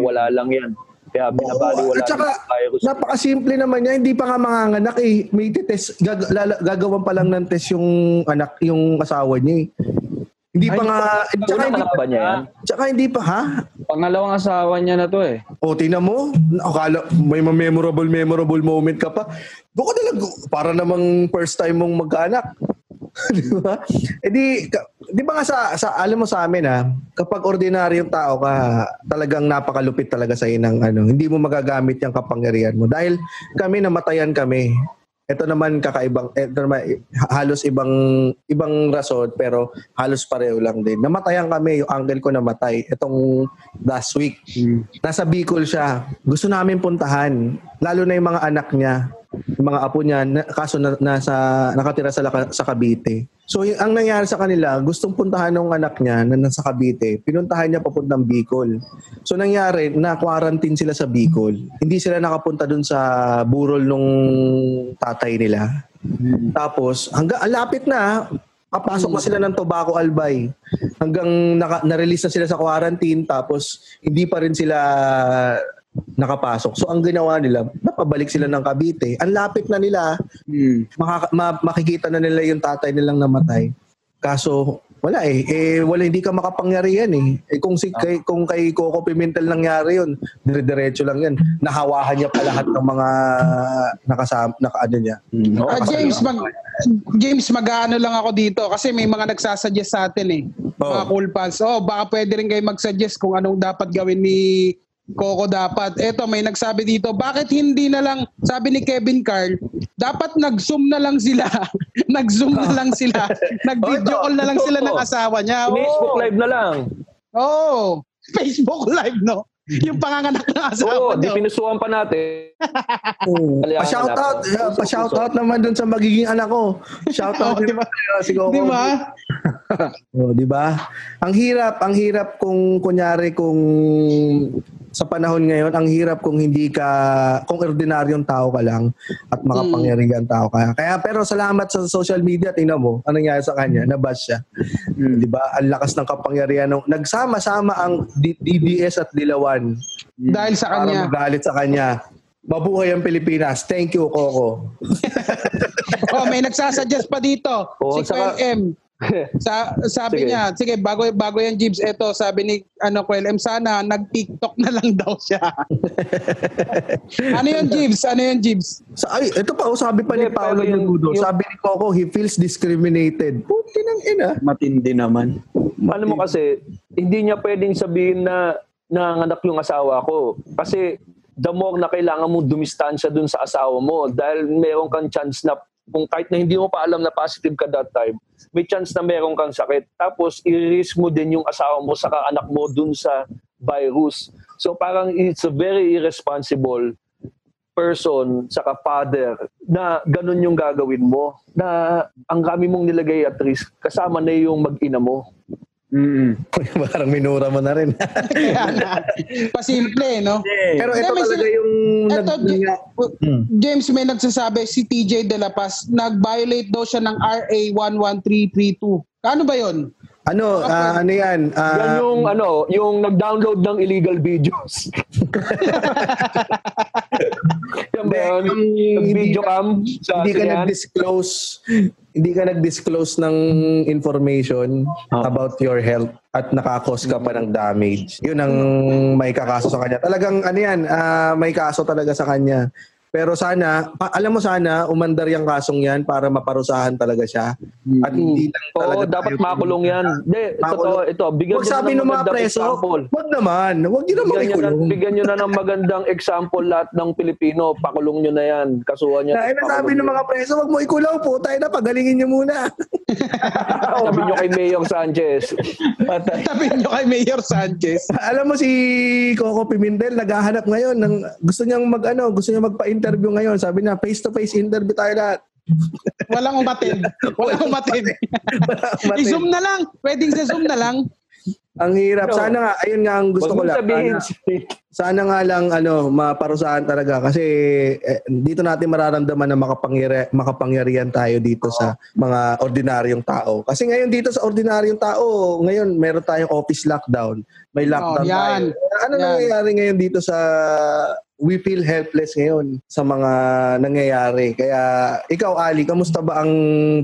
wala lang yan. Kaya binabali Oo, wala at saka, ng virus. Napakasimple naman niya, hindi pa nga manganganak eh. May test, gag- lala- gagawan pa lang ng test yung anak, yung asawa niya eh. Hindi pa Ay, nga, tsaka Unang hindi, anak ba niya yan? tsaka hindi pa, ha? Pangalawang asawa niya na to eh. O, tingnan mo, akala, may memorable, memorable moment ka pa. Doon ka nalang, para namang first time mong magkaanak. di ba? Eh di, di ba nga sa, sa, alam mo sa amin ha, kapag ordinaryong tao ka, talagang napakalupit talaga sa ng ano, hindi mo magagamit yung kapangyarihan mo. Dahil kami, namatayan kami. Ito naman kakaibang, ito naman, halos ibang, ibang rason, pero halos pareho lang din. Namatayan kami, yung uncle ko namatay. Itong last week. Nasa Bicol siya. Gusto namin puntahan. Lalo na yung mga anak niya. Mga apo niya. Na, kaso na, nasa, nakatira sa, sa Cavite. So yung, ang nangyari sa kanila, gustong puntahan ng anak niya na nasa Cavite. Pinuntahan niya papuntang Bicol. So nangyari, na-quarantine sila sa Bicol. Hindi sila nakapunta dun sa burol nung tatay nila. Tapos, hanggang, ang lapit na, kapasok na sila ng Tobacco Albay. Hanggang naka, na-release na sila sa quarantine, tapos hindi pa rin sila nakapasok. So, ang ginawa nila, napabalik sila ng Cavite. Ang lapit na nila, Hmm. makaka- ma- makikita na nila yung tatay nilang namatay. Kaso, wala eh. Eh, wala, hindi ka makapangyarihan eh. Eh, kung, si, kay, kung kay Coco Pimentel nangyari yun, dire-diretso lang yan. Nahawahan niya pa lahat ng mga nakasama, naka, ano niya. Hmm. Ah, James, mag, James, mag-ano lang ako dito kasi may mga nagsasuggest sa atin eh. Oo. Mga cool pals. Oh, baka pwede rin kayo mag-suggest kung anong dapat gawin ni Coco dapat. Eto, may nagsabi dito, bakit hindi na lang, sabi ni Kevin Carl, dapat nag-zoom na lang sila. nag-zoom na lang sila. Nag-video Oh, call na lang sila ng asawa niya. Facebook Oo. Live na lang. Oo. Facebook Live, no? Yung panganganak ng asawa Oo, di pinusuan pa natin. Pa-shoutout, pa-shoutout naman dun sa magiging anak ko. Shoutout Oo, di ba? si Coco. Di ba? Oh, di ba? Ang hirap, ang hirap kung kunyari kung sa panahon ngayon, ang hirap kung hindi ka kung ordinaryong tao ka lang at makapangyarihan tao ka. Kaya pero salamat sa social media, tingnan mo, anong nangyari sa kanya, nabash siya. Di ba? Ang lakas ng kapangyarihan ng nagsama-sama ang D- DDS at Dilawan Dahil sa para kanya. magalit sa kanya. Mabuhay ang Pilipinas. Thank you, Coco. oh, may nagsasuggest pa dito. Oo, si saka- M. Sa, sabi Sige. niya, sige, bago, bago yan, Jibs, eto, sabi ni ano, Kuel M, sana nag-TikTok na lang daw siya. ano yun, Jibs? Ano yun, Jibs? Sa, ay, ito pa, oh, sabi pa ni Hindi, Paolo pero yung- yung- sabi ni Coco, he feels discriminated. Puti ng ina. Matindi naman. Ano mo kasi, hindi niya pwedeng sabihin na nanganak yung asawa ko. Kasi the more na kailangan mo dumistansya dun sa asawa mo dahil meron kang chance na kung kahit na hindi mo pa alam na positive ka that time, may chance na meron kang sakit. Tapos, i-risk mo din yung asawa mo sa anak mo dun sa virus. So parang it's a very irresponsible person saka father na ganun yung gagawin mo na ang kami mong nilagay at risk kasama na yung mag-ina mo. Mm. Parang minura mo na rin. Pasimple, no? Pero ito may talaga yung... Eto, nag- J- nga- Hmm. James may nagsasabi, si TJ De La Paz, nag-violate daw siya ng RA 11332. Ano ba yon? Ano, ah, ano yan? Ah, Yan yung ano, yung nag-download ng illegal videos. yan ba yun? Yung Yung hindi video ka- cam sa hindi ka nag-disclose hindi ka nag-disclose ng information Oo. about your health at nakakos ka pa ng damage. Yun ang may kakaso sa kanya. Talagang ano yan, ah, may kaso talaga sa kanya. Pero sana, pa- alam mo sana, umandar yung kasong yan para maparusahan talaga siya. At hindi lang Oo, talaga dapat tayo- makulong yan. Hindi, totoo, ito, bigyan Huwag nyo sabi na ng ng mga preso, example. wag naman. Wag nyo naman Bigyan nyo, na, ikulong. bigyan nyo na ng magandang example lahat ng Pilipino. Pakulong nyo na yan. Kasuhan nyo. Na, eh, sabi ng mga preso, wag mo ikulong po. Tayo na, pagalingin nyo muna. Sabi nyo kay Mayor Sanchez. Sabi niyo kay Mayor Sanchez. Alam mo si Coco Pimentel naghahanap ngayon ng gusto niyang mag ano, gusto niya magpa-interview ngayon. Sabi niya face to face interview tayo lahat. Walang umatid. Walang umatid. I-zoom na lang. Pwedeng sa Zoom na lang. Ang hirap. Sana nga ayun nga ang gusto ko lang. sabihin. Sana, sana nga lang ano, maparusahan talaga kasi eh, dito natin mararamdaman na makapangyari, makapangyarihan tayo dito sa mga ordinaryong tao. Kasi ngayon dito sa ordinaryong tao, ngayon meron tayong office lockdown. May lockdown Oh, yan. tayo. Ano Yan. nangyayari ngayon dito sa we feel helpless ngayon sa mga nangyayari. Kaya ikaw Ali, kamusta ba ang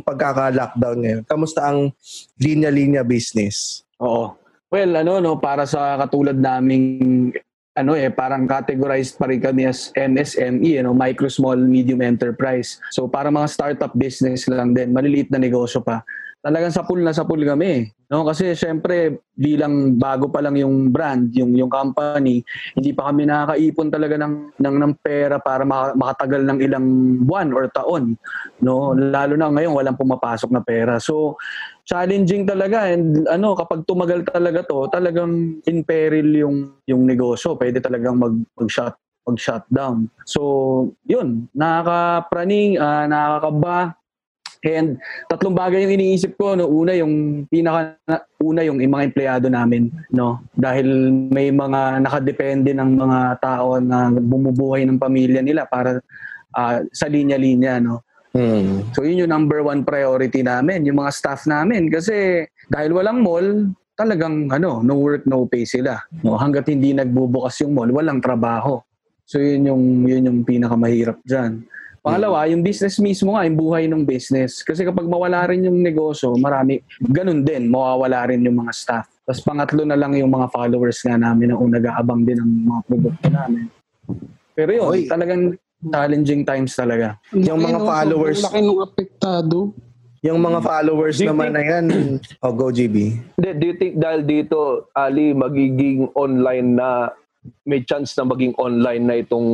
pagkaka-lockdown ngayon? Kamusta ang linya-linya business? Oo. Well, ano no, para sa katulad naming ano eh, parang categorized pa rin kami as MSME, you know, micro, small, medium enterprise. So para mga startup business lang din, maliliit na negosyo pa. Talagang sapul na sapul kami. No? Kasi syempre, bilang bago pa lang yung brand, yung, yung company, hindi pa kami nakakaipon talaga ng, ng, ng pera para maka- makatagal ng ilang buwan or taon. No? Lalo na ngayon, walang pumapasok na pera. So, challenging talaga and ano kapag tumagal talaga to talagang in peril yung yung negosyo pwede talagang mag mag shut mag shutdown so yun nakakapraning ah, nakakaba and tatlong bagay yung iniisip ko no una yung pinaka na- una yung, yung mga empleyado namin no dahil may mga nakadepende ng mga tao na bumubuhay ng pamilya nila para ah, sa linya-linya no Hmm. So yun yung number one priority namin, yung mga staff namin. Kasi dahil walang mall, talagang ano, no work, no pay sila. No, hanggat hindi nagbubukas yung mall, walang trabaho. So yun yung, yun yung pinakamahirap dyan. Pangalawa, yung business mismo nga, yung buhay ng business. Kasi kapag mawala rin yung negosyo, marami, ganun din, mawawala rin yung mga staff. Tapos pangatlo na lang yung mga followers nga namin na nag-aabang din ng mga produkto namin. Pero yun, Oy. talagang challenging times talaga. Yung mga no? followers. Laki nung apektado. Yung mga followers Do naman na yan, oh, go GB. Hindi, do you think dahil dito, Ali, magiging online na may chance na maging online na itong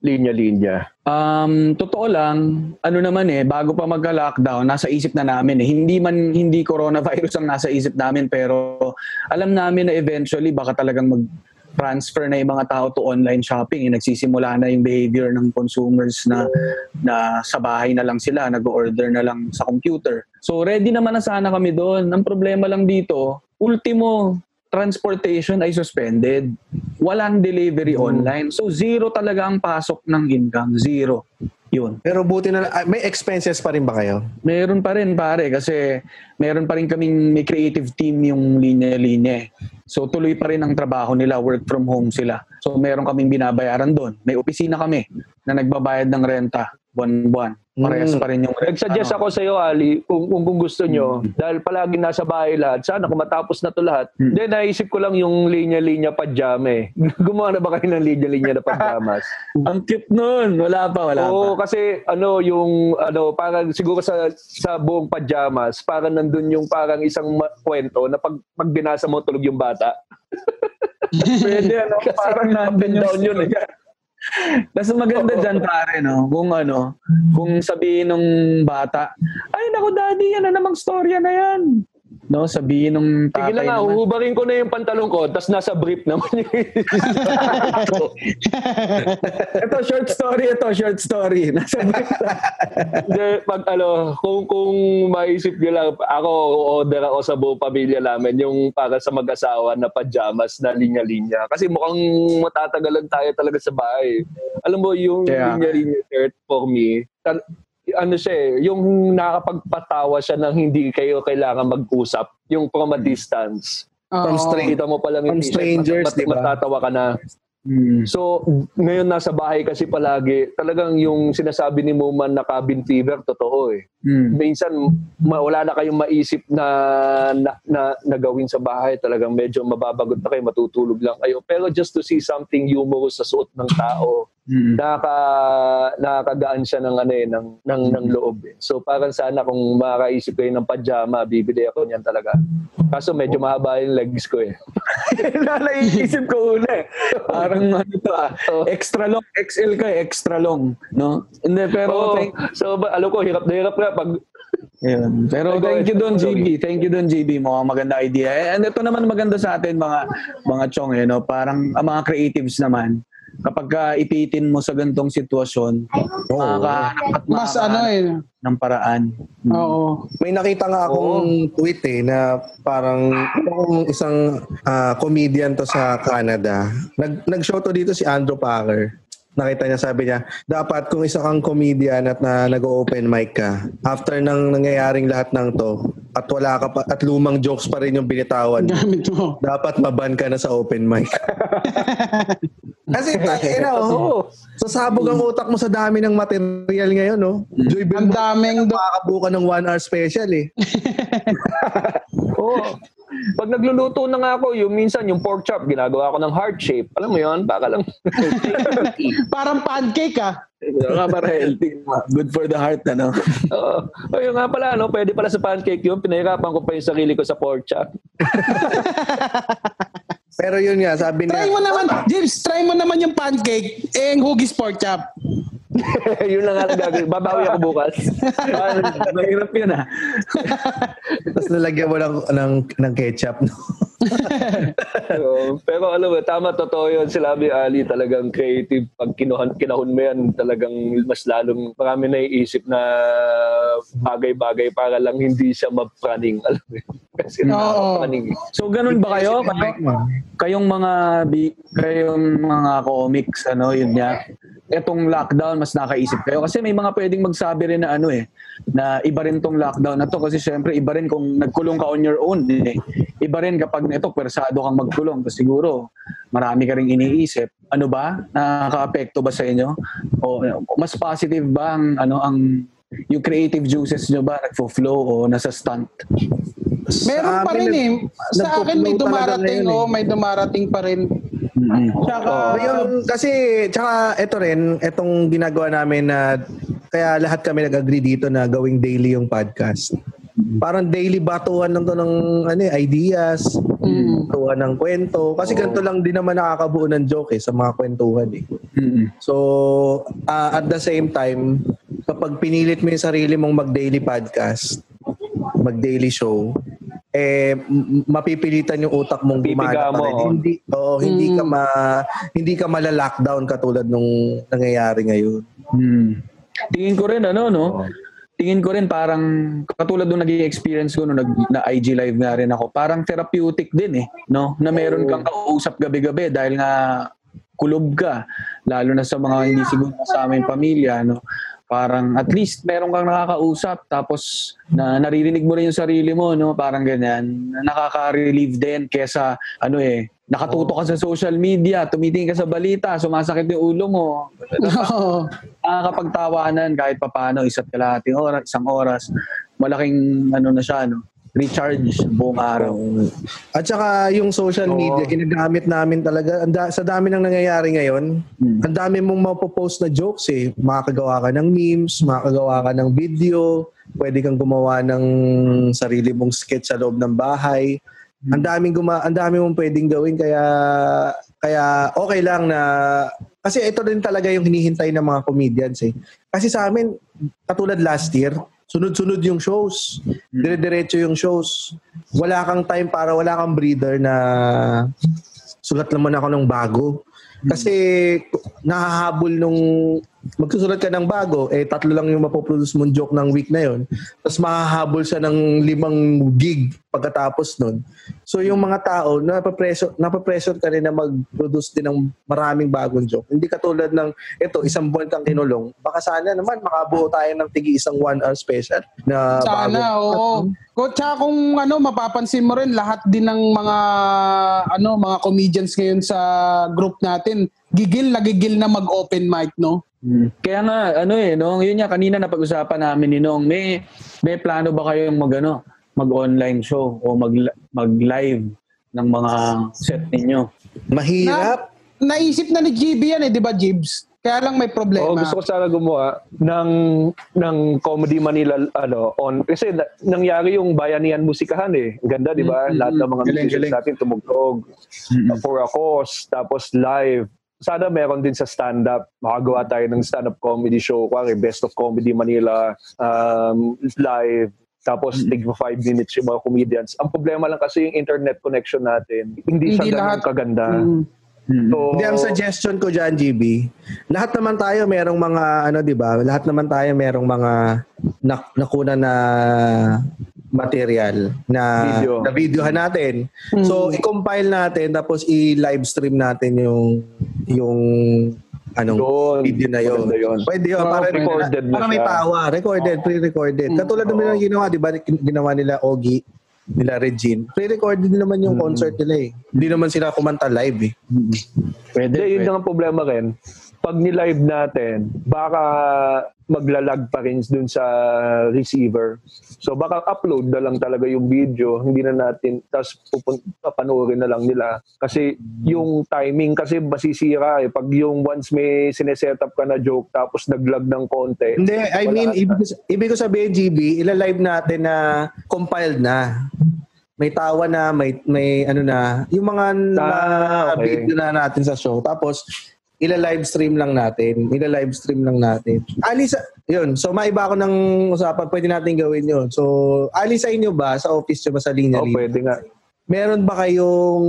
linya-linya? Um, totoo lang, ano naman eh, bago pa magka-lockdown, nasa isip na namin eh. Hindi man hindi coronavirus ang nasa isip namin pero alam namin na eventually baka talagang mag transfer na yung mga tao to online shopping. Eh, nagsisimula na yung behavior ng consumers na na sa bahay na lang sila, nag-order na lang sa computer. So ready naman na sana kami doon. Ang problema lang dito, ultimo transportation ay suspended. Walang delivery online. So zero talaga ang pasok ng income. Zero. Yun. Pero buti na ah, may expenses pa rin ba kayo? Meron pa rin pare kasi meron pa rin kaming may creative team yung linya-linya. So tuloy pa rin ang trabaho nila, work from home sila. So meron kaming binabayaran doon. May opisina kami na nagbabayad ng renta buwan-buwan. Parehas Mm. pa rin yung Nag-suggest ano. ako sa iyo, Ali, kung, kung, kung gusto nyo, dahil palagi nasa bahay lahat, sana kung matapos na to lahat, Hmm. then naisip ko lang yung linya-linya pajama eh. Gumawa na ba kayo ng linya-linya na pajamas? Ang cute nun. Wala pa, wala Oo, pa. kasi ano yung ano parang siguro sa sa buong pajamas, parang nandun yung parang isang ma- kwento na pag pag binasa mo tulog yung bata. Pwede ano, parang nandun and yung down yun eh. Tapos maganda dyan pare, no? Kung ano, kung sabihin ng bata, ay naku daddy, yan na namang storya na yan. No, sabihin ng Sige tatay lang nga, naman. uhubarin ko na yung pantalon ko, tapos nasa brief naman yung ito, short story ito, short story. Nasa brief na. Hindi, pag ano, kung, kung maisip nyo lang, ako, order ako sa buong pamilya namin, yung para sa mag-asawa na pajamas na linya-linya. Kasi mukhang matatagalan tayo talaga sa bahay. Alam mo, yung Kaya- linya-linya shirt for me, ano siya eh, yung nakapagpatawa siya ng hindi kayo kailangan mag-usap, yung from a distance. From Oo. straight. Kita mo pa lang From t-shirt, strangers, mat- di ba? Matatawa ka na. Hmm. So, ngayon nasa bahay kasi palagi, talagang yung sinasabi ni Muman na cabin fever, totoo eh. Hmm. Minsan, ma- wala na kayong maisip na, na, na, na gawin sa bahay. Talagang medyo mababagot na kayo, matutulog lang kayo. Pero just to see something humorous sa suot ng tao, Hmm. nakaka, nakakagaan siya ng, ano eh, ng, ng, ng loob. Eh. So parang sana kung makakaisip kayo ng pajama, bibili ako niyan talaga. Kaso medyo mahaba yung legs ko eh. Naisip ko una eh. Parang ano to ah, Oh. extra long, XL ka eh, extra long. No? Hindi, pero Oo. thank, so ba, alam ko, hirap na hirap na pag Yun. Pero thank you doon. GB. Thank you doon GB. Mukhang maganda idea. And ito naman maganda sa atin mga mga chong eh, no? Parang ang mga creatives naman kapag ka ipitin mo sa gantong sitwasyon, makakahanap at Mas ano makakahanap eh. ng paraan. Hmm. Oo. May nakita nga akong tweet eh na parang yung isang ah, comedian to sa Canada. Nag nag-show to dito si Andrew Packer. Nakita niya, sabi niya, dapat kung isa kang comedian at na nag-open mic ka, after nang nangyayaring lahat ng to, at wala ka pa, at lumang jokes pa rin yung binitawan mo, Gamit mo. dapat maban ka na sa open mic. Kasi, you know, sasabog ang utak mo sa dami ng material ngayon, no? Joy Ang daming do- makakabuka ng one hour special eh. Oo. Pag nagluluto na nga ako, yung minsan yung pork chop, ginagawa ko ng heart shape. Alam mo yun, baka lang. parang pancake ah. Saka para healthy. Good for the heart, ano? Oo. O yun nga pala, no? pwede pala sa pancake yun. Pinahirapan ko pa yung sarili ko sa pork chop. Pero yun nga, sabi Try niya, mo naman, James, try mo naman yung pancake, eh, yung hugis pork chop. yun lang nga gagawin. Babawi ako bukas. Mahirap yun ah. tapos nalagyan mo ng, ng, ng ketchup. No? Oo. pero alam mo, tama, totoo yun. Sila ni Ali talagang creative. Pag kinuhan, kinahon mo yan, talagang mas lalong marami na iisip na bagay-bagay para lang hindi siya mapraning. Alam mo? Kasi Oo. nakakapraning. eh. So ganun ba kayo? Kayo- kayong mga bi- kayong mga comics ano yun nga etong lockdown mas nakaisip kayo kasi may mga pwedeng magsabi rin na ano eh na iba rin tong lockdown na to kasi syempre iba rin kung nagkulong ka on your own eh. Iba rin kapag ito persado kang magkulong kasi siguro marami ka ring iniisip ano ba nakaka-apekto ba sa inyo o mas positive ba ang ano ang yung creative juices nyo ba nagfo-flow o nasa stunt Meron pa rin eh. Sa akin may dumarating, ngayon eh. oh, may dumarating pa rin. Tsaka, Ayun, kasi, tsaka ito rin, itong ginagawa namin na, kaya lahat kami nag-agree dito na gawing daily yung podcast. Parang daily batuhan lang to ng ano, eh, ideas, Mm. batuhan ng kwento. Kasi ganito lang din naman nakakabuo ng joke eh, sa mga kwentuhan eh. Mm-mm. So, ah, at the same time, kapag pinilit mo yung sarili mong mag-daily podcast, mag-daily show, eh mapipilitan yung utak mong gumana pa mo, rin. oh. Hindi oo, hindi ka ma hindi ka mala-lockdown katulad nung nangyayari ngayon. Hmm. Tingin ko rin ano no. Tingin ko rin parang katulad nung naging experience ko nung nag na IG live nga rin ako. Parang therapeutic din eh, no? Na meron kang kausap gabi-gabi dahil nga kulob ka lalo na sa mga hindi siguro sa aming pamilya, no? Parang at least meron kang nakakausap tapos na naririnig mo rin yung sarili mo, no? Parang ganyan. Nakaka-relieve din kesa ano eh, nakatutok ka sa social media, tumitingin ka sa balita, sumasakit yung ulo mo. Oo. nakakapagtawanan kahit papano isa't kalahating oras, isang oras. Malaking ano na siya, no? Recharge buong araw. At saka yung social Oo. media, ginagamit namin talaga. Sa dami ng nangyayari ngayon, Hmm. ang dami mong mapopost na jokes eh. Makakagawa ka ng memes, makakagawa ka ng video, pwede kang gumawa ng sarili mong sketch sa loob ng bahay. Ang daming guma ang dami mong pwedeng gawin kaya kaya okay lang na kasi ito din talaga yung hinihintay ng mga comedians eh. Kasi sa amin katulad last year, sunod-sunod yung shows. Dire-diretso yung shows. Wala kang time para wala kang breather na sulat naman ako ng bago. Kasi nahahabol nung magsusulat ka ng bago, eh tatlo lang yung mapoproduce mong joke ng week na yon. Tapos mahahabol siya ng limang gig pagkatapos nun. So yung mga tao, napapressure, napapressure ka rin na mag-produce din ng maraming bagong joke. Hindi katulad ng, ito, isang buwan kang kinulong. Baka sana naman makabuo tayo ng tigi isang one-hour special na Sana, bago. oo. Ko tsaka kung ano mapapansin mo rin lahat din ng mga ano mga comedians ngayon sa group natin, gigil na gigil na mag-open mic, no? Hmm. Kaya nga, ano eh, no? Yun nga, kanina napag-usapan namin ni Nong, may, may plano ba kayong mag, ano, mag-online show o mag, mag-live ng mga set ninyo? Mahirap. Naisip na ni GB yan eh, di ba, Jibs? Kaya lang may problema. Oo, gusto ko sana gumawa ng ng Comedy Manila ano on kasi na, nangyari yung bayanihan musikahan eh. Ang Ganda 'di ba? Mm, mm, Lahat ng mga galing, musicians galing. natin tumugtog uh, for a cause tapos live. Sana meron din sa stand-up. Makagawa tayo ng stand-up comedy show. Kuwari, Best of Comedy Manila um, live. Tapos, tig 5 minutes yung mga comedians. Ang problema lang kasi yung internet connection natin, hindi, Hindi siya ganun lahat. kaganda. Mm. Hmm. So, Hindi, ang suggestion ko dyan, GB, lahat naman tayo merong mga, ano, di ba? Lahat naman tayo merong mga nak- nakuna na material na Video. na videohan natin. So, i-compile natin tapos i-live stream natin yung yung anong Yun. video na yun. Yun. Pwede yun. Para, recorded na para may tawa. Recorded, pre-recorded. Katulad naman ng ginawa, di ba? Ginawa nila Ogie, nila Regine. Pre-recorded din naman yung concert nila eh. Hindi naman sila kumanta live eh. Pwede, yun pwede. lang ang problema rin. Pag ni-live natin, baka maglalag pa rin dun sa receiver. So baka upload na lang talaga yung video, hindi na natin, tapos papanoorin na lang nila. Kasi yung timing kasi masisira eh. Pag yung once may sineset up ka na joke, tapos naglag ng konti. Hindi, I mean, ibig, ibig ko sabihin, GB, ila-live natin na compiled na. May tawa na, may, may ano na, yung mga na, Ah, okay. video na natin sa show. Tapos, ila-live stream lang natin. Ila-live stream lang natin. Ali, sa, yun. So, maiba ako ng usapan. Pwede natin gawin yun. So, Ali, sa inyo ba? Sa office nyo ba? Sa linya? Oh, pwede nga. Meron ba kayong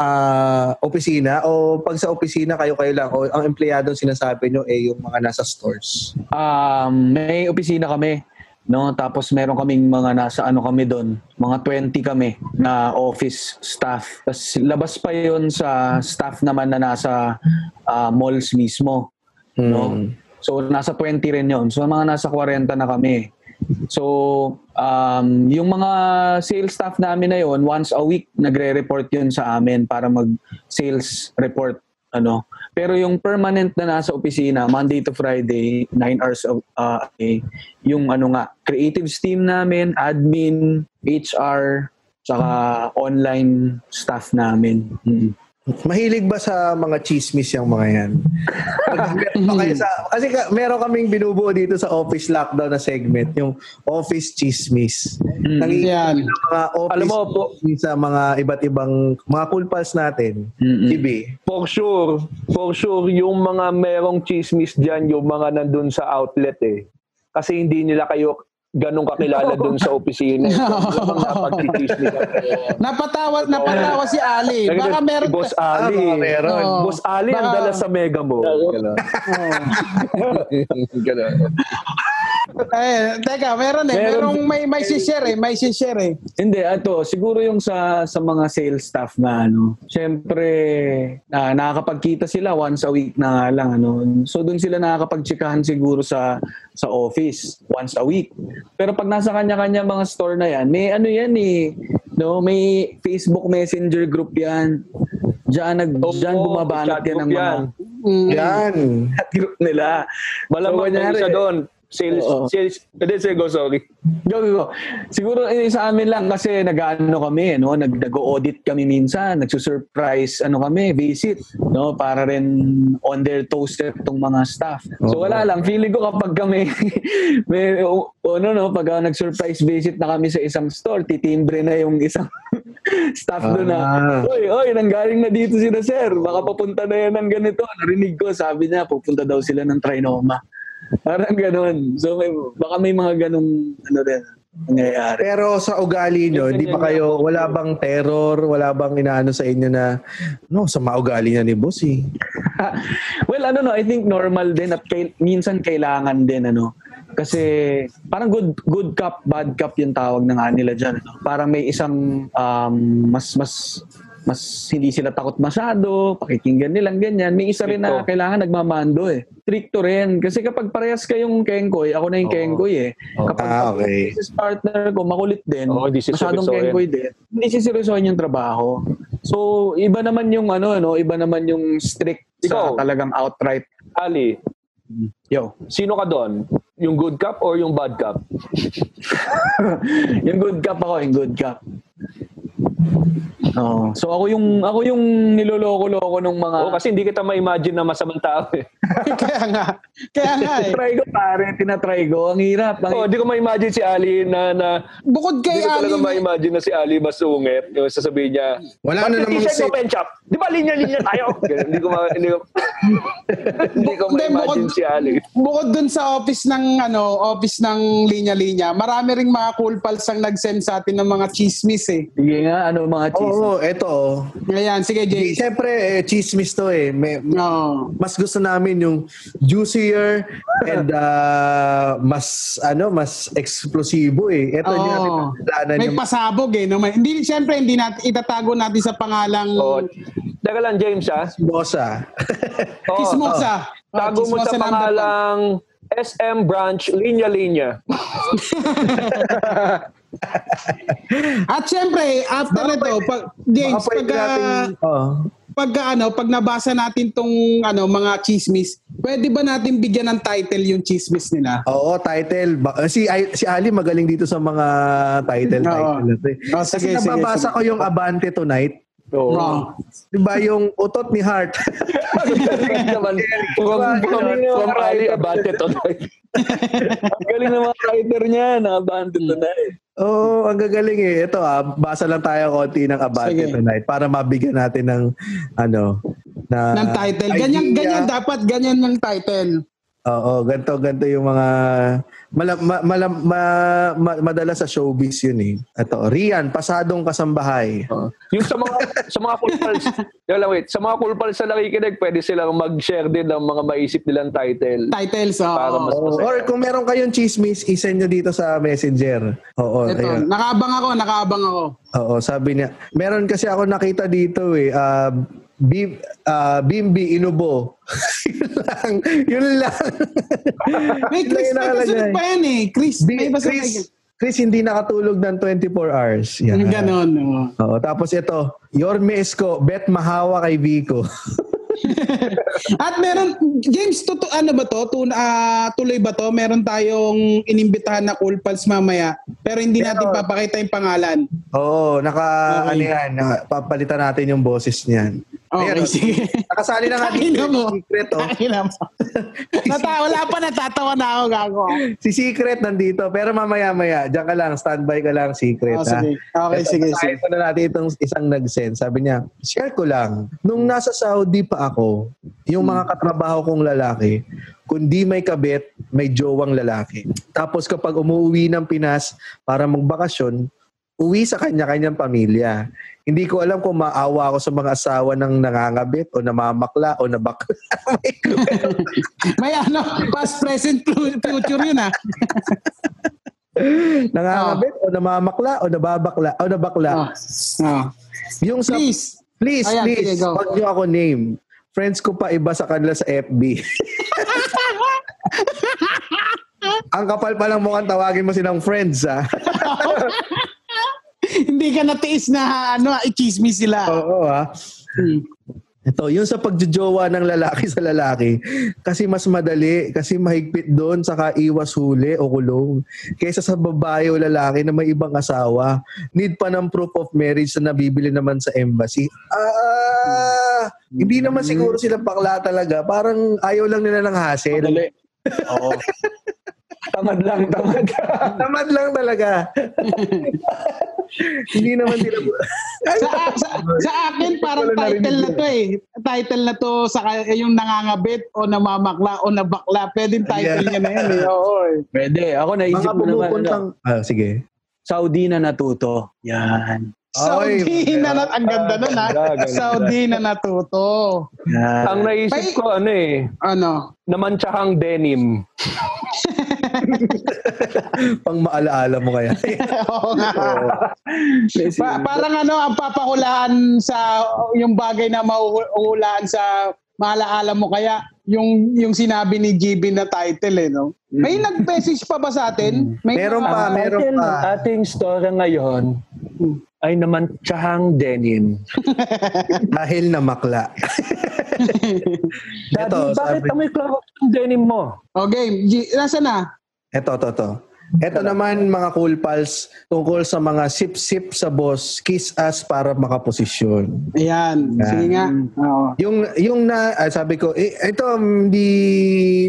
ah, opisina? O pag sa opisina, kayo-kayo lang? O ang empleyado sinasabi nyo eh yung mga nasa stores? Um, may opisina kami. No, tapos meron kaming mga nasa ano kami doon, mga 20 kami na office staff. Tapos labas pa 'yon sa staff naman na nasa ah, malls mismo. No? Hmm. So nasa 20 rin 'yon. So mga nasa 40 na kami. So um, yung mga sales staff namin na 'yon, once a week nagre-report 'yun sa amin para mag sales report ano. Pero yung permanent na nasa opisina, Monday to Friday, 9 hours of uh, yung ano nga, creative team namin, admin, HR, tsaka online staff namin. Mm. Mahilig ba sa mga chismis yung mga yan? Pag- pa kayo sa, kasi ka, meron kaming binubuo dito sa office lockdown na segment, yung office chismis. Nangingi Yan. mga office Alam mo po, sa mga iba't ibang mga cool pals natin. Gibi. for sure, for sure, yung mga merong chismis dyan, yung mga nandun sa outlet eh. Kasi hindi nila kayo ganun kakilala dun sa opisina. Mga pagchichismis. Napatawa, napatawa si Ali. Baka meron... Si Boss Ah, Ali. baka meron. Oo. Boss Ali ang Baka- dala sa Mega Mall. Ganun. Ganun. Eh, teka, meron eh. Meron- Merong may, may share eh. May share eh. Hindi, ato, siguro yung sa sa mga sales staff na ano, syempre na nakakapagkita sila once a week na nga lang ano. So doon sila nakakapagtsikahan siguro sa sa office once a week. Pero pag nasa kanya-kanya mga store na yan, may ano yan eh, no, may Facebook Messenger group yan. Diyan nag Oo, diyan bumabanat yan ng group mga yan. Mm. Yan. chat group nila. Malamang So, isa doon. Sales, Oo. sales, hindi, sige, go, sorry. Go, go, go. Siguro eh, sa amin lang kasi nag-ano kami, no? Nag, nag-audit kami minsan, nagsusurprise ano kami, visit, no? Para rin on their toes itong mga staff. So Oo. wala lang, feeling ko kapag kami may o, ano no, pag uh, nag-surprise visit na kami sa isang store, titimbre na yung isang staff doon na, Ah. oy, oy, nanggaling na dito sila sir, baka papunta na yan ng ganito. Narinig ko, sabi niya, pupunta daw sila ng Trinoma. Parang ganun. So may, baka may mga ganung ano rin nangyayari. Pero sa ugali nyo, di ba kayo, wala bang terror, wala bang inaano sa inyo na, no, sa maugali niya ni boss eh. well, ano no, I think normal din at kay, minsan kailangan din ano. Kasi parang good good cup, bad cup yung tawag na nga nila diyan. Ano? Parang may isang um, mas mas mas hindi sila takot masyado, pakikinggan nilang ganyan. May isa rin na kailangan nagmamando eh. Stricto rin. Kasi kapag parehas kayong kengkoy, ako na yung Oo. kengkoy eh. Kapag Ah, okay. business partner ko, makulit din, Oo, hindi masyadong siseryosohin. kengkoy din, hindi siseryosohin yung trabaho. So, iba naman yung ano, no? iba naman yung strict sa Ikaw. talagang outright. Ali, Yo. sino ka doon? Yung good cup or yung bad cup? yung good cup ako, yung good cup. Oh, so ako yung ako yung niloloko-loko ng mga Oo, kasi hindi kita ma-imagine na masamang tao eh. Kaya nga. Kaya nga eh. try ko pare, tinatry ko. Ang hirap. Ang Oo, hindi ko ma-imagine si Ali na, na Bukod kay hindi ko talaga Ali, ma-imagine na si Ali masungit. Yung sasabihin niya, Wala "Ba't na namang si- mo, pen shop? Di ba linya-linya tayo? Hindi ko ma, hindi ko, hindi ko ma-imagine bukod- si Ali. bukod dun sa office ng ano, office ng linya-linya, marami ring mga cool pals ang nag-send sa atin ng mga chismis eh. Sige nga, ano mga cheese. Oo, eto. oh. Ayan, sige Jay. Siyempre, eh, chismis to eh. May, No. mas gusto namin yung juicier and uh, mas ano mas eksplosibo eh. Ito Oo. hindi natin kasalanan May yung pasabog eh. No? May- Hindi, siyempre, hindi natin, itatago natin sa pangalang Oo. Teka lang, James, ha? bossa. Oo. Kismosa. Oh, Tago mo Kismosa sa pangalang SM Branch Linya-Linya. At siyempre, after nito, pag, James, Baka pagka, natin, oh, pagka ano, pag nabasa natin tong ano, mga chismis, pwede ba natin bigyan ng title yung chismis nila? Oo, title. Ba- si si Ali magaling dito sa mga title Oo. title. eh. Oh, Kasi sige, sige, nababasa sige. ko yung Abante Tonight. Oo. Wrong. 'Di ba yung utot ni Heart? Galing naman. From, from, from Ali Abante tonight. Ang galing ng mga writer niya, na na eh. Oo, ang gagaling eh. Ito ah, basa lang tayo konti ng Abante Sige. Tonight para mabigyan natin ng ano na ng title. Ganyan, idea. ganyan dapat, ganyan ng title. Oo, ganto ganto yung mga mala, ma, mala- ma- ma- madala sa showbiz yun eh. Ito, Rian, pasadong kasambahay. Yung sa mga sa mga cool pals, lang, wait, sa mga cool pals na nakikinig, pwede silang mag-share din ng mga maisip nilang title. Titles, oo. Para mas- Oo, or kung meron kayong chismis, isend nyo dito sa messenger. Oo, Ito, ayun. nakaabang ako, nakaabang ako. Oo, sabi niya. Meron kasi ako nakita dito eh. Uh, Bim, ah, Bimbi Inubo. yun lang. Yun lang. May Chris, may kasunod pa yan eh. Chris, Bi- may basta Chris, Chris, hindi nakatulog ng 24 hours. Yan. Ganon. oo. Oo, tapos ito, Yorme Esco, bet mahawa kay Vico. At meron, James, tuto, ano ba to? Tu, ah, tuloy ba to? Meron tayong inimbitahan na cool pals mamaya, pero hindi natin papakita yung pangalan. Oo, naka, Okay. ano yan, papalitan natin yung boses niyan. Okay, Ayan, oh. sige. Nakasali na nga dito mo. si Secret, oh. Mo. Nata, wala pa natatawa na ako gago. Si Secret nandito. Pero mamaya-maya, diyan ka lang, standby ka lang, Secret. Oh, ha? sige. Okay, Ito, sige, sige. ko na natin itong isang nag-send. Sabi niya, share ko lang, nung nasa Saudi pa ako, yung mga katrabaho kong lalaki, kundi may kabit, may jowang lalaki. Tapos kapag umuwi ng Pinas para magbakasyon, uwi sa kanya-kanyang pamilya. Hindi ko alam kung maawa ako sa mga asawa ng nangangabit o namamakla o nabakla. May ano, past, present, future yun ah. nangangabit o namamakla o nababakla o nabakla. Oh. Oh. Yung sa Please. Please, Ayan, please, sige, wag niyo ako name. Friends ko pa iba sa kanila sa FB. Ang kapal pa lang mukhang tawagin mo silang friends, ha? Hindi ka natiis na ano, i-chismis sila. Oo, ha? Hmm. Ito, yung sa pagjojowa ng lalaki sa lalaki, kasi mas madali, kasi mahigpit doon, saka iwas huli o kulong. Kaysa sa babae o lalaki na may ibang asawa, need pa ng proof of marriage na nabibili naman sa embassy. Ah, hindi naman siguro sila bakla talaga. Parang ayaw lang nila ng hassle. Madali. Oo. Tamad lang, tamad. Tamad lang talaga. Hindi naman sila... sa, sa, sa akin, parang title na to eh. Title na to sa yung nangangabit o namamakla o nabakla. Pwedeng title Yeah. niya na yan eh. Oo eh. Pwede. Ako naisip Mga ko naman, ano. Ah, sige. Saudi na natuto. Yan. Saudi Ay, na nat ang ganda nun. Ganda, ganda. Saudi na natuto. Yan. Ang naisip May- ko, ano eh, Ano? namantsahang denim. Pang maalaala mo kaya. Oo nga. Pa- parang ano, ang papahulaan sa yung bagay na mahuhulaan sa maalaala mo kaya yung yung sinabi ni GB na title eh, no? May nag-message pa ba sa atin? May Meron mga- pa, meron title pa. ng ating story ngayon ay namantsahang denim. Dahil na makla. Daddy, Ito, bakit sabi- amoy klaro yung denim mo? O game, G- nasa na? Ito, to, to. Ito naman mga cool pals tungkol sa mga sip-sip sa boss, kiss us para makaposisyon. Ayan, Yan. sige nga. Oo. Yung yung na ah, sabi ko, eh, ito hindi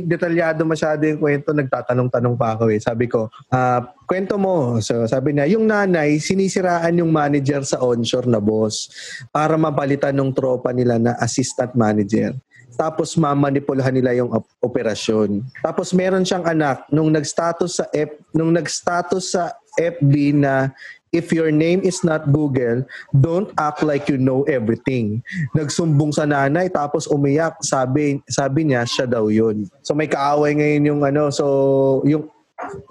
detalyado masyado yung kwento, nagtatanong-tanong pa ako eh. Sabi ko, ah, kwento mo. So sabi niya, yung nanay sinisiraan yung manager sa onshore na boss para mapalitan ng tropa nila na assistant manager. Tapos mamanipulahan nila yung op- operasyon. Tapos meron siyang anak nung nag-status sa F nung nag-status sa FB na if your name is not Google, don't act like you know everything. Nagsumbong sa nanay tapos umiyak, sabi sabi niya siya daw 'yun. So may kaaway ngayon yung ano, so yung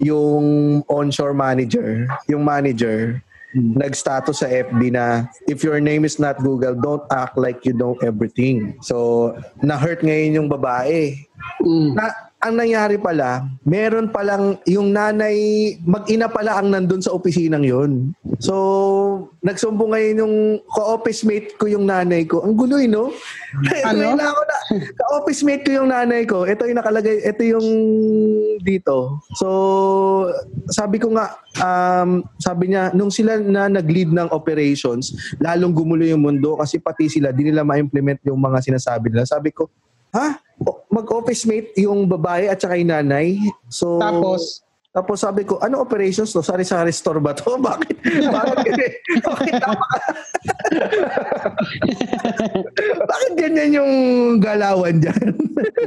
yung onshore manager, yung manager nag-status sa FB na if your name is not Google, don't act like you know everything. So, na-hurt ngayon yung babae. Mm. Na, ang nangyari pala, meron palang yung nanay, mag-ina pala ang nandun sa opisinang yun. So, nagsumbong ngayon yung ka-office mate ko yung nanay ko. Ang guloy, no? Ano? Ano? ako na, ka-office mate ko yung nanay ko. Ito yung nakalagay, ito yung dito. So, sabi ko nga, um, sabi niya, nung sila na nag-lead ng operations, lalong gumulo yung mundo kasi pati sila, di nila ma-implement yung mga sinasabi nila. Sabi ko, ha? Mag-office mate yung babae at saka yung nanay. So, Tapos, tapos sabi ko, ano operations to? Sari-sari store ba to? Bakit? Bakit, bakit, napaka- bakit ganyan yung galawan dyan?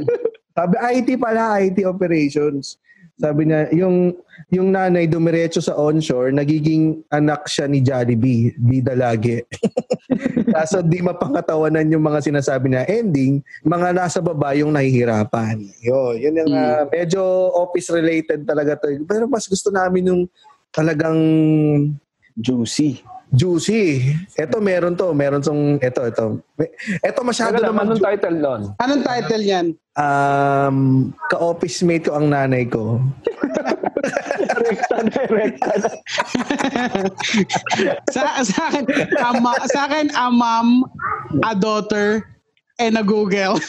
sabi, IT pala, IT operations. Sabi niya, yung, yung nanay dumiretso sa onshore, nagiging anak siya ni Jollibee, bida lagi. Kaso di mapangatawanan yung mga sinasabi na ending, mga nasa baba yung nahihirapan. Yun, yun yung ah, medyo office-related talaga to. Pero mas gusto namin yung talagang Juicy. Juicy. Ito meron to, meron tong ito ito. Ito masyado lang, naman anong ju- title nun? anong title yan? um ka-office mate ko ang nanay ko. Sa, sa akin, ama, sa akin, a mom, a daughter, and a Google.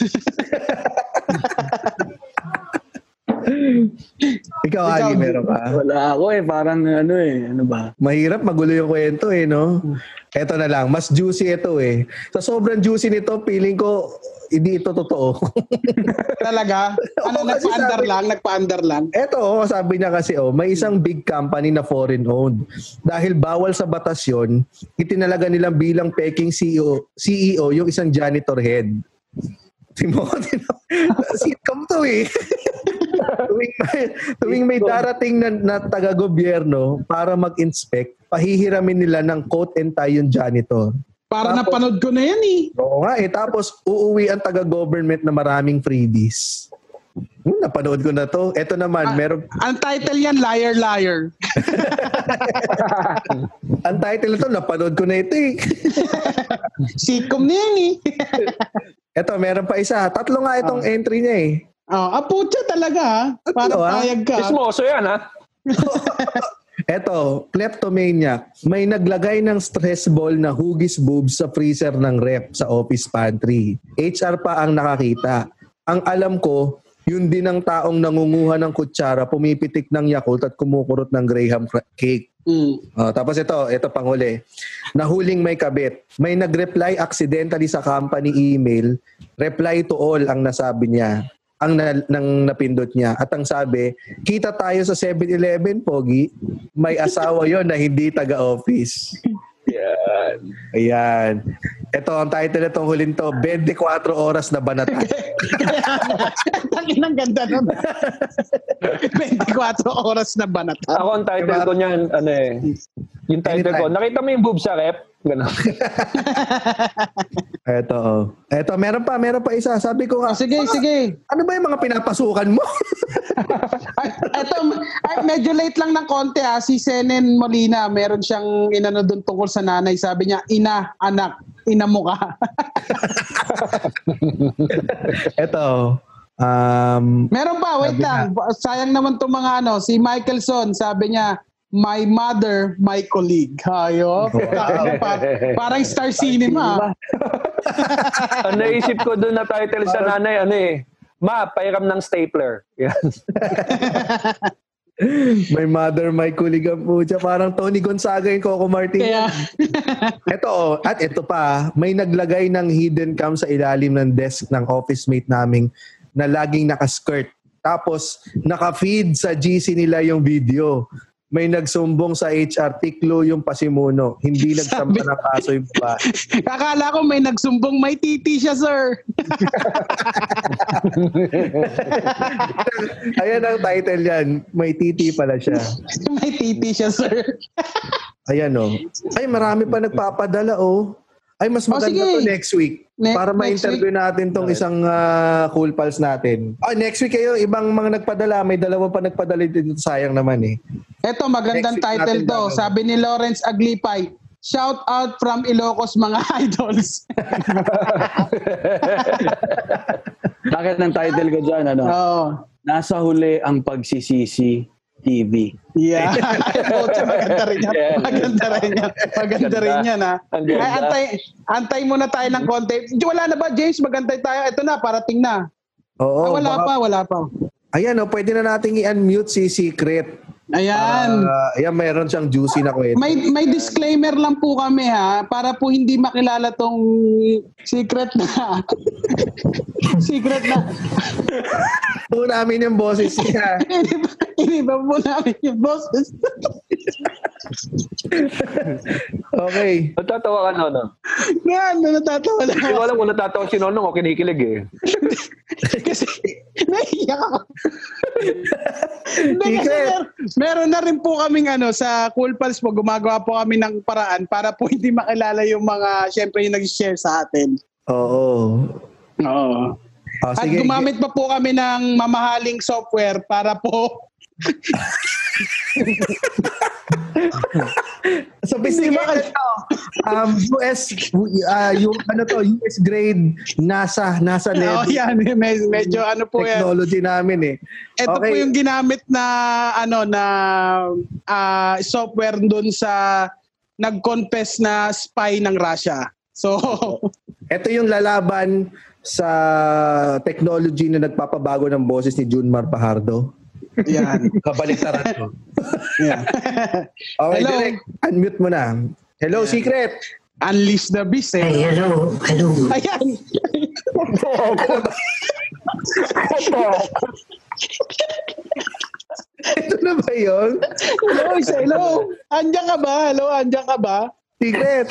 Ikaw, Ikaw, Ali, meron ka? Wala ako eh. Parang ano eh. Ano ba? Mahirap, magulo yung kwento eh, no? Eto na lang, mas juicy ito eh. Sa sobrang juicy nito, feeling ko, hindi ito totoo. Talaga? Ano, kasi nagpa-under sabi- lang? Nagpa-under lang? Eto, oh, sabi niya kasi, oh, may isang big company na foreign owned. Dahil bawal sa batas yun, itinalaga nilang bilang peking CEO, CEO yung isang janitor head. Timo, sitcom to eh. tuwing, may, tuwing may darating na, na taga-gobyerno para mag-inspect, pahihiramin nila ng coat and tie yung janitor. Para Tapos- napanood ko na yan eh. Oo nga eh. Tapos uuwi ang taga-government na maraming freebies. Hmm, napanood ko na to. Ito naman, meron, Ang title yan, Liar Liar. ang title nito, napanood ko na ito eh. Sitcom na yan eh. Ito, meron pa isa. Tatlo nga itong entry niya eh. Oh, ah, putya talaga ha. Parang ah. payag ka. Ismoso yan, ha? Ito, kleptomaniac. May naglagay ng stress ball na hugis boobs sa freezer ng rep sa office pantry. HR pa ang nakakita. Ang alam ko, yun din ang taong nangunguha ng kutsara, pumipitik ng Yakult at kumukurot ng Graham cake. Mm. Oh, tapos ito, ito panghuli. Nahuling may kabit. May nag-reply accidentally sa company email. Reply to all ang nasabi niya. Ang na, nang napindot niya. At ang sabi, kita tayo sa 7-Eleven, Pogi. May asawa yon na hindi taga-office. Yan. Ayan. Ito, ang title nitong huling to, 24 oras na banatan. Tangin ang ganda nun. 24 oras na banata. Ako ang title ko niyan, ano eh. Yung title ko, nakita mo yung boob sa rep? Ganun. Ito, oh. Ito, meron pa, meron pa isa. Sabi ko nga, Ah, sige, sige. ano ba yung mga pinapasukan mo? Ay, eto, ay, medyo late lang ng konti ha. Si Senen Molina, meron siyang inano doon tungkol sa nanay. Sabi niya, ina, anak, ina mo ka. Ito, um, meron pa, wait lang. Sayang naman itong mga ano. Si Michaelson, sabi niya, my mother, my colleague. Hayo. Pa- parang Star Cinema. ang naisip ko doon na title sa nanay, ano eh. Ma, pairam ng stapler. Yan. My mother, my colleague ang pucha. Parang Tony Gonzaga yung Coco Martin. Kaya, Ito, oh, at ito pa, may naglagay ng hidden cam sa ilalim ng desk ng office mate naming na laging nakaskirt. Tapos, naka-feed sa GC nila yung video. May nagsumbong sa HR, tiklo yung pasimuno. Hindi nagsampa ng kaso yung babae. akala ko may nagsumbong, may titi siya, sir. Ayan ang title yan. May titi pala siya. may titi siya, sir. Ayan oh. Ay, marami pa nagpapadala oh. Ay, mas Oh, maganda sige. to next week. Ne- para ma-interview natin tong isang ah, cool pals natin. Oh, next week kayo, ibang mga nagpadala. May dalawa pa nagpadala dito. Sayang naman eh. Eto, magandang title to. gagawin. Sabi ni Lawrence Aglipay, Shout out from Ilocos mga idols. Bakit ang title ko dyan, ano? Oo. Nasa huli ang pagsisisi TV. Yeah. Maganda rin yan. Yeah. Maganda rin yan. Maganda rin yan, ha. Ganda. Ay, antay, antay muna tayo ng konti. Wala na ba, James? Magantay tayo. Ito na, parating na. Oo. Ah, wala baka- pa, wala pa. Ayan oh, pwede na nating i-unmute si Secret. Ayan. Ah, ayan, meron siyang juicy na kwento. may may disclaimer lang po kami ha para po hindi makilala tong secret na secret na Po namin yung boses niya. iniba po namin yung boses Okay. Natatawa ka na, no? nga ano natatawa lang Hindi ko alam kung natatawa si Nonong o kinikilig eh. kasi naiiyak ako Hindi, kasi mer- meron na rin po kaming ano sa Cool Pals po gumagawa po kami ng paraan para po hindi makilala yung mga syempre yung nag-share sa atin Oo. oo Oh, At sige. gumamit pa po kami ng mamahaling software para po Sophisticated to. Um, US, uh, yung ano to, US grade NASA, NASA Oh, level yan. Med- medyo ano po yan. technology namin eh. Ito Okay. po yung ginamit na ano na ah, software dun sa nag-confess na spy ng Russia. So, Ito yung lalaban sa technology na nagpapabago ng boses ni Junmar Pajardo. Yan. Kabaliktaran ko. Yan. Okay, Hello. direct. Unmute mo na. Hello, Secret. Unleash the beast eh. Hey, hello, hello. Ayan. Ito na ba yun? Hello, isa, hello. Andiyan ka ba? Hello, andiyan ka ba? Secret.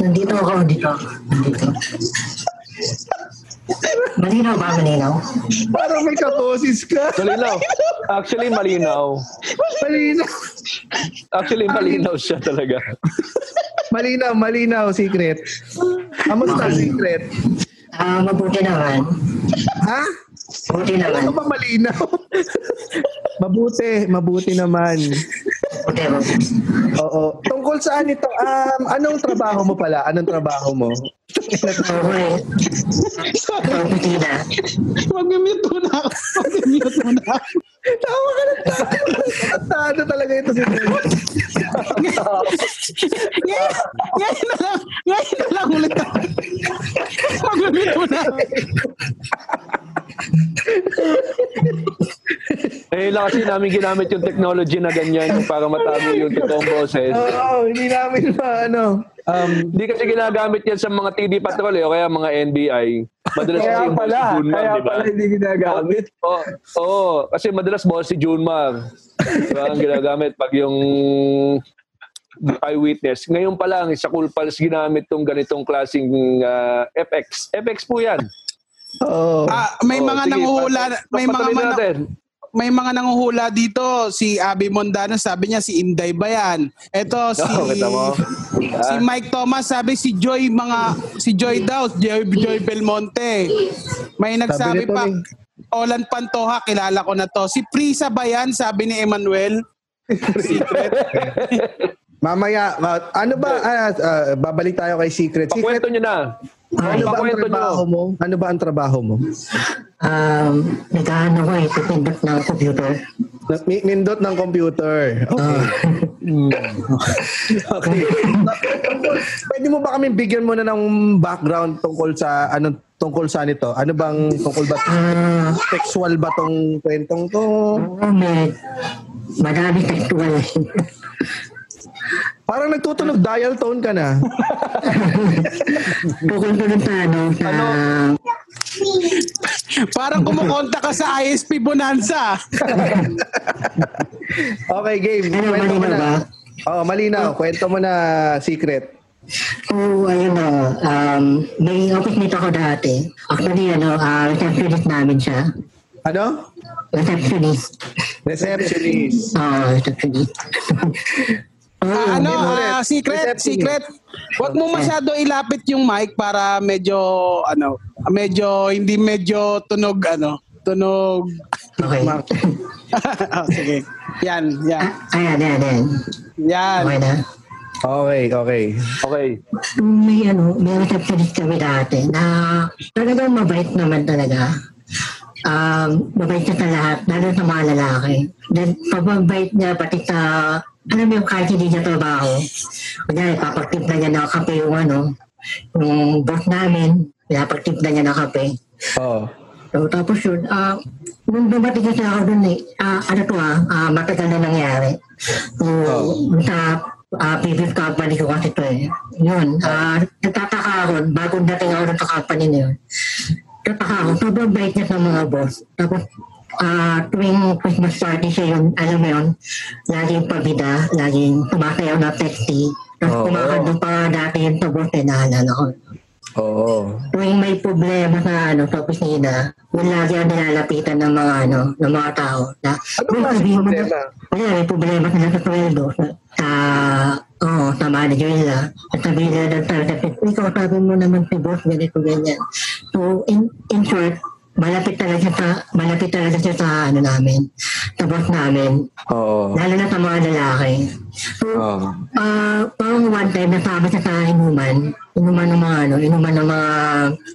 Nandito ako, dito. Nandito. Malinaw ba, malinaw? Parang may kaboses ka. Malinaw. Actually, malinaw. Malinaw. Actually, malinaw siya talaga. Malinaw, malinaw, Secret. Kamusta, Secret? Ah, mabuti naman. Ha? Mabuti naman. Ano ba malinaw? mabuti, mabuti naman. Mabuti, mabuti. Oo. Tungkol saan ito? Um, anong trabaho mo pala? Anong trabaho mo? Sa opisina. Mag-mute mo na ako. Mag-mute na ako. Tawa ka ng tawa. Ano talaga ito si Ngayon, ngayon na lang. Ngayon na lang ulit ako. Mag-mute mo na ako. Eh, lang kasi namin ginamit yung technology na ganyan para matago yung totoong boses. Oo, hindi namin ma, ano. Um, Hindi kasi ginagamit yan sa mga TD Patrol eh, o kaya mga NBI. Madalas kasi Kaya yung pala, si Junmar, kaya di ba? pala hindi ginagamit. Oo, oo, kasi madalas boss si Junmar. Diba, ang ginagamit pag yung eyewitness. Ngayon pa lang, sa Cool Pals ginamit tong ganitong klaseng ah, FX. FX po yan. Oo. Ah, may Oo, mga sige, nanguhula, pa- may mga mana- natin. may mga nanguhula dito. Si Abby Mondano sabi niya si Inday ba yan? Ito si kita mo. si Mike Thomas sabi si Joy mga si Joy daw, Joy, Joy Belmonte. May nagsabi pa ni- Olan Pantoja, kilala ko na to. Si Prisa ba yan? Sabi ni Emmanuel. Secret. Mamaya, ma- ano ba, ah, ah, babalik tayo kay Secret. Secret, Pakwento nyo na. Ano ba ang trabaho mo? Ano ba ang trabaho mo? Um, nag-ano ko eh, pipindot ng computer. Nindot ng computer. Okay. okay. Pwede mo ba kami bigyan mo na ng background tungkol sa ano tungkol sa nito? Ano bang tungkol ba Ah, sexual ba tong kwentong to? uh, may eh. Parang nagtutunog dial tone ka na. Ko dun sa ano, sa... Parang kumukonta ka sa ISP Bonanza. Okay, game. Ano, Kwento mo na. ba? Oo, malinaw. Kwento mo na secret. So, ayun na, um, may office mate ako dati. Actually, ano, uh, receptionist namin siya. Ano? Receptionist. Receptionist. Oo, receptionist. Ah, ano, ah, secret, secret. Huwag mo masyado ilapit yung mic para medyo, ano, medyo, hindi medyo tunog, ano, tunog. Okay. oh, sige. Yan, yan. Ah, ayan, ayan, ayan. Yan. Okay na. Okay, okay. Okay. May ano, may receptionist kami dati na talagang mabait naman talaga. Um, mabait siya sa lahat, lalo sa mga lalaki. Then, pababait niya pati sa, alam mo yung kahit hindi niya trabaho. Kunyari, papagtimpla niya ng kape yung ano, yung boss namin, pinapagtimpla niya ng kape. Oo. So, tapos yun, ah, nung dumating kasi ako dun eh, ah, ano to ah, ah, matagal na nangyari. So, sa ah, previous company ko kasi to eh. Yun, ah, nagtataka ako, bagong dating ako sa company na yun. Nagtataka ako, sobrang bait niya sa mga boss. Tapos, ah, tuwing Christmas party siya yun, alam mo yun, laging pabida, laging sumasayaw na sexy. Tapos Oo. kumakandong pa dati yun sa boss eh, naalala ko Oo. tuwing may problema sa ano sa opisina, wala lagi ang nilalapitan ng mga ano, ng mga tao na Ano "Uy, ba sabihin mo na- problema? Wala, may problema sila sa sweldo sa, sa oo, sa manager nila. At sabihin nila ng tao, ikaw sabi mo naman si boss, ganito, ganyan. So, in, in short, malapit talaga sa, malapit talaga siya sa ano namin, sa boss namin. Oo. Lalo na sa mga lalaki. So, Oo. Ah, parang one time nasama siya sa inuman, inuman ng mga ano, inuman ng mga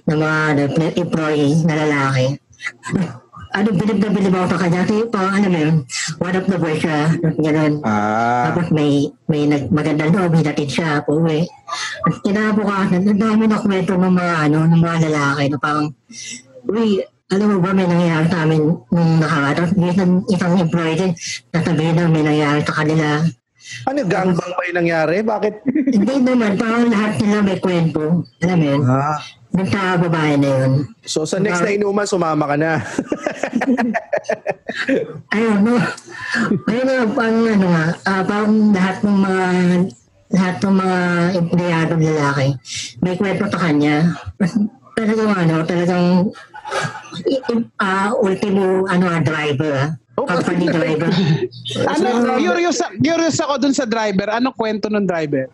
ng mga employee na lalaki. ano, bilib na bilib ako sa kanya. Kasi parang ano mo yun, one of the boys siya, gano'n. Ah. Tapos may may nag, magandang loob, hinatid siya po eh. At kinabukasan, ang dami na kwento ng mga ano, ng mga lalaki na parang, uy, alam mo ba may nangyayari sa amin nung nakaraan? Isang, isang employee din, nasabihin na may nangyayari sa kanila. Ano, gangbang ba yung nangyari? Bakit? Hindi naman, parang lahat sila may kwento. Alam mo yun? Ah. Doon sa babae na yun. So sa next na inuman, sumama ka na. Ayun, no. Ayun na, parang ano nga, ah, parang lahat ng mga lahat ng mga empleyadong lalaki, may kwento sa kanya. talagang ano, talagang ah, ultimo ano, ah, driver, ah. Company driver. Ano, curious, curious ako dun sa driver. Anong kwento ng driver?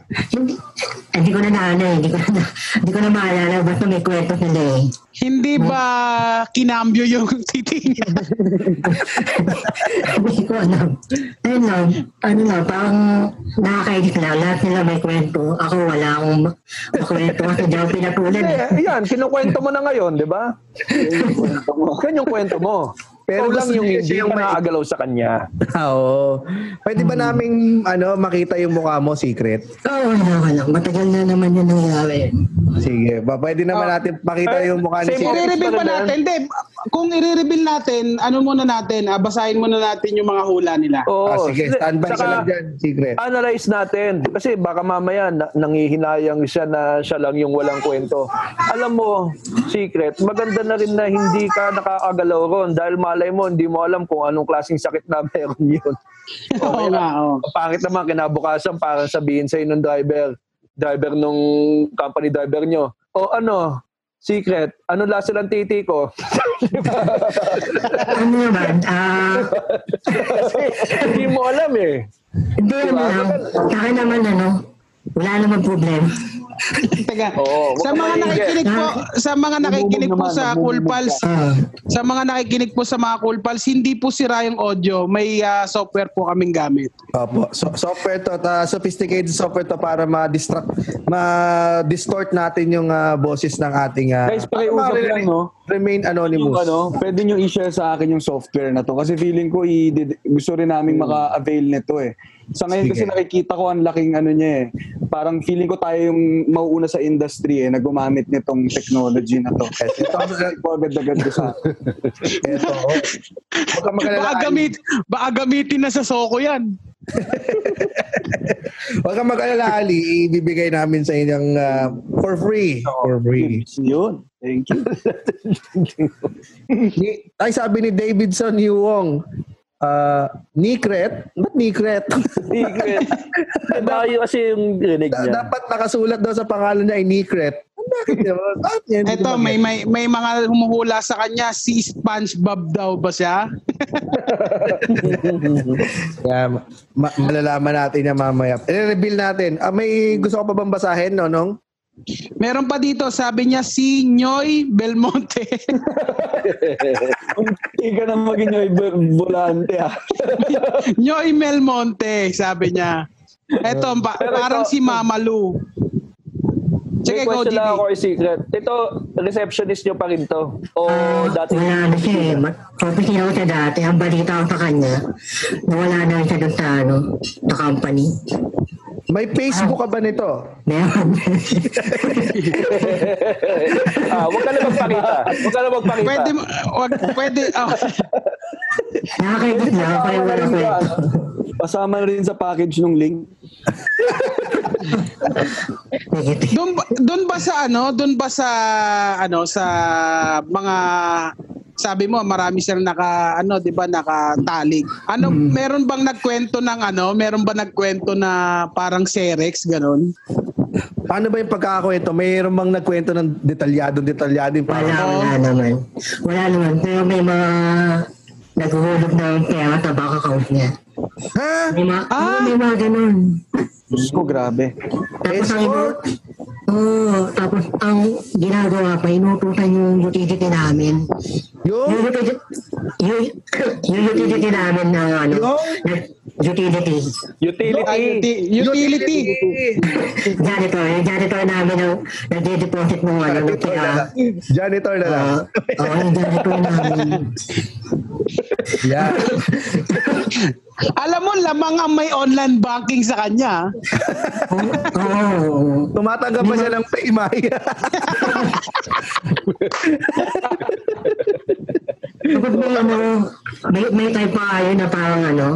hindi, ko na naano eh, hindi ko na, hindi ko na maalala, basta may kwento sila eh. Hindi ba kinambyo yung titi niya? Hindi ko alam. Ayun lang, ano lang, parang nakakainis lang. Lahat sila may kwento. Ako wala akong makwento kasi pinatulan. eh. Eh, yan, kinukwento mo na ngayon, di ba? Yan yung kwento mo. Pero Pero lang yung hindi siya yung nakagalaw sa kanya. Oo. Pwede ba naming ano, makita yung mukha mo, secret? Oo, wala, wala. Matagal na naman yun nangyari. Sige. Ba, pwede naman Ah. natin makita Eh, yung mukha ni same secret. I-reveal pa natin. Hindi, kung i-reveal natin, ano muna natin, ah, basahin muna natin yung mga hula nila. Oo. Ah, sige, standby Saka, lang dyan, secret. Analyze natin. Kasi baka mamaya na, nangihinayang siya na siya lang yung walang kwento. Alam mo, secret, maganda na rin na hindi ka nakakagalaw ron dahil malay mo, hindi mo alam kung anong klaseng sakit na meron yun. Oo nga, oo. Pangit naman, kinabukasan parang sabihin sa'yo ng driver, driver nung company driver nyo, o ano, secret, ano lasa ng titi ko? Ano naman, ah, Kasi hindi mo alam eh. hindi ano lang. Sa akin naman ano, wala naman problema. Teka, Oo, sa mga nakikinig po, sa mga nakikinig po sa Cool Pals, sa mga nakikinig po sa mga Cool Pals, hindi po sira yung audio, may ah, software po kaming gamit. Opo. So, software to, ta, sophisticated software to para ma-distract, ma-distort natin yung ah, boses ng ating ah, Guys, pakiusap para lang, no? Remain Yung anonymous. ano, pwede nyo i-share sa akin yung software na to kasi feeling ko i- gusto rin namin maka-avail nito eh. Sa ngayon kasi Sige. nakikita ko ang laking ano niya eh. Parang feeling ko tayo yung mauuna sa industry eh na gumamit nitong technology na to. Ito ko agad-agad ko sa Ito. oh. Huwag ka magalala. Baka, gamit, baka gamitin na sa Soko yan. Huwag ka mag-alala, Ali. Ibibigay namin sa inyong ah, for free. For free. Yun. Thank you. Ay, sabi ni Davidson Yuwong, ah, Nikret? Ba't Nikret? Baka yun kasi yung rinig niya. dapat nakasulat daw sa pangalan niya ay Nikret. Bakit yan? Hindi Ito, may, may, may mga humuhula sa kanya, si SpongeBob daw ba siya? Kaya, ma- malalaman natin yan mamaya. I-reveal natin. Ah, may gusto ko pa bang basahin, Nonong? Meron pa dito, sabi niya si Nyoy Belmonte. Hindi ka na maging yung volante ah. Nyoy Melmonte, sabi niya. Eto, pa- Pero parang ito- si Mama Lu. Sige, May go, question lang Didi. ako Secret. Ito, receptionist nyo pa rin to? O ah, dati? wala na siya eh. Ma- Office ako siya dati. Ang balita ko sa kanya, nawala na siya doon sa ano, sa company. May Facebook ka ba nito? Meron. ah, wag ka na magpakita. Wag ka na magpakita. Pwede, wag, pwede, oh. Lang ako yung wala kwento. Pasama na rin sa package ng link. Doon ba, doon ba sa ano, doon ba sa ano sa mga sabi mo marami silang naka ano 'di ba nakatalig. Ano meron bang nagkwento ng ano, meron ba nagkwento na parang Serex ganun? Paano ba yung pagkakakwento? Mayroon bang nagkwento ng detalyado, detalyado yung Wala, parang wala naman. Wala naman. Pero may mga naghuhulog ng pera sa bank account niya. Ha? May mga, Ah! may mga ganun. Diyos ko, grabe. Tapos Escort? Oo, tapos ang ginagawa pa, inutusan yung utility namin. Yung Yung? utility, yung, yung utility namin na ano, Yung? Utility. Utility. Utility. Utility. Janitor, yung janitor namin ang nagde-deposit ng ano, Janitor na lang. Janitor na lang. Oo, oh, yung janitor namin. Yeah. Alam mo lamang ang may online banking sa kanya. Oo. Oh, Tumatanggap pa siya ng paymay. Kapag may ano, may, may type pa ayun na parang ano,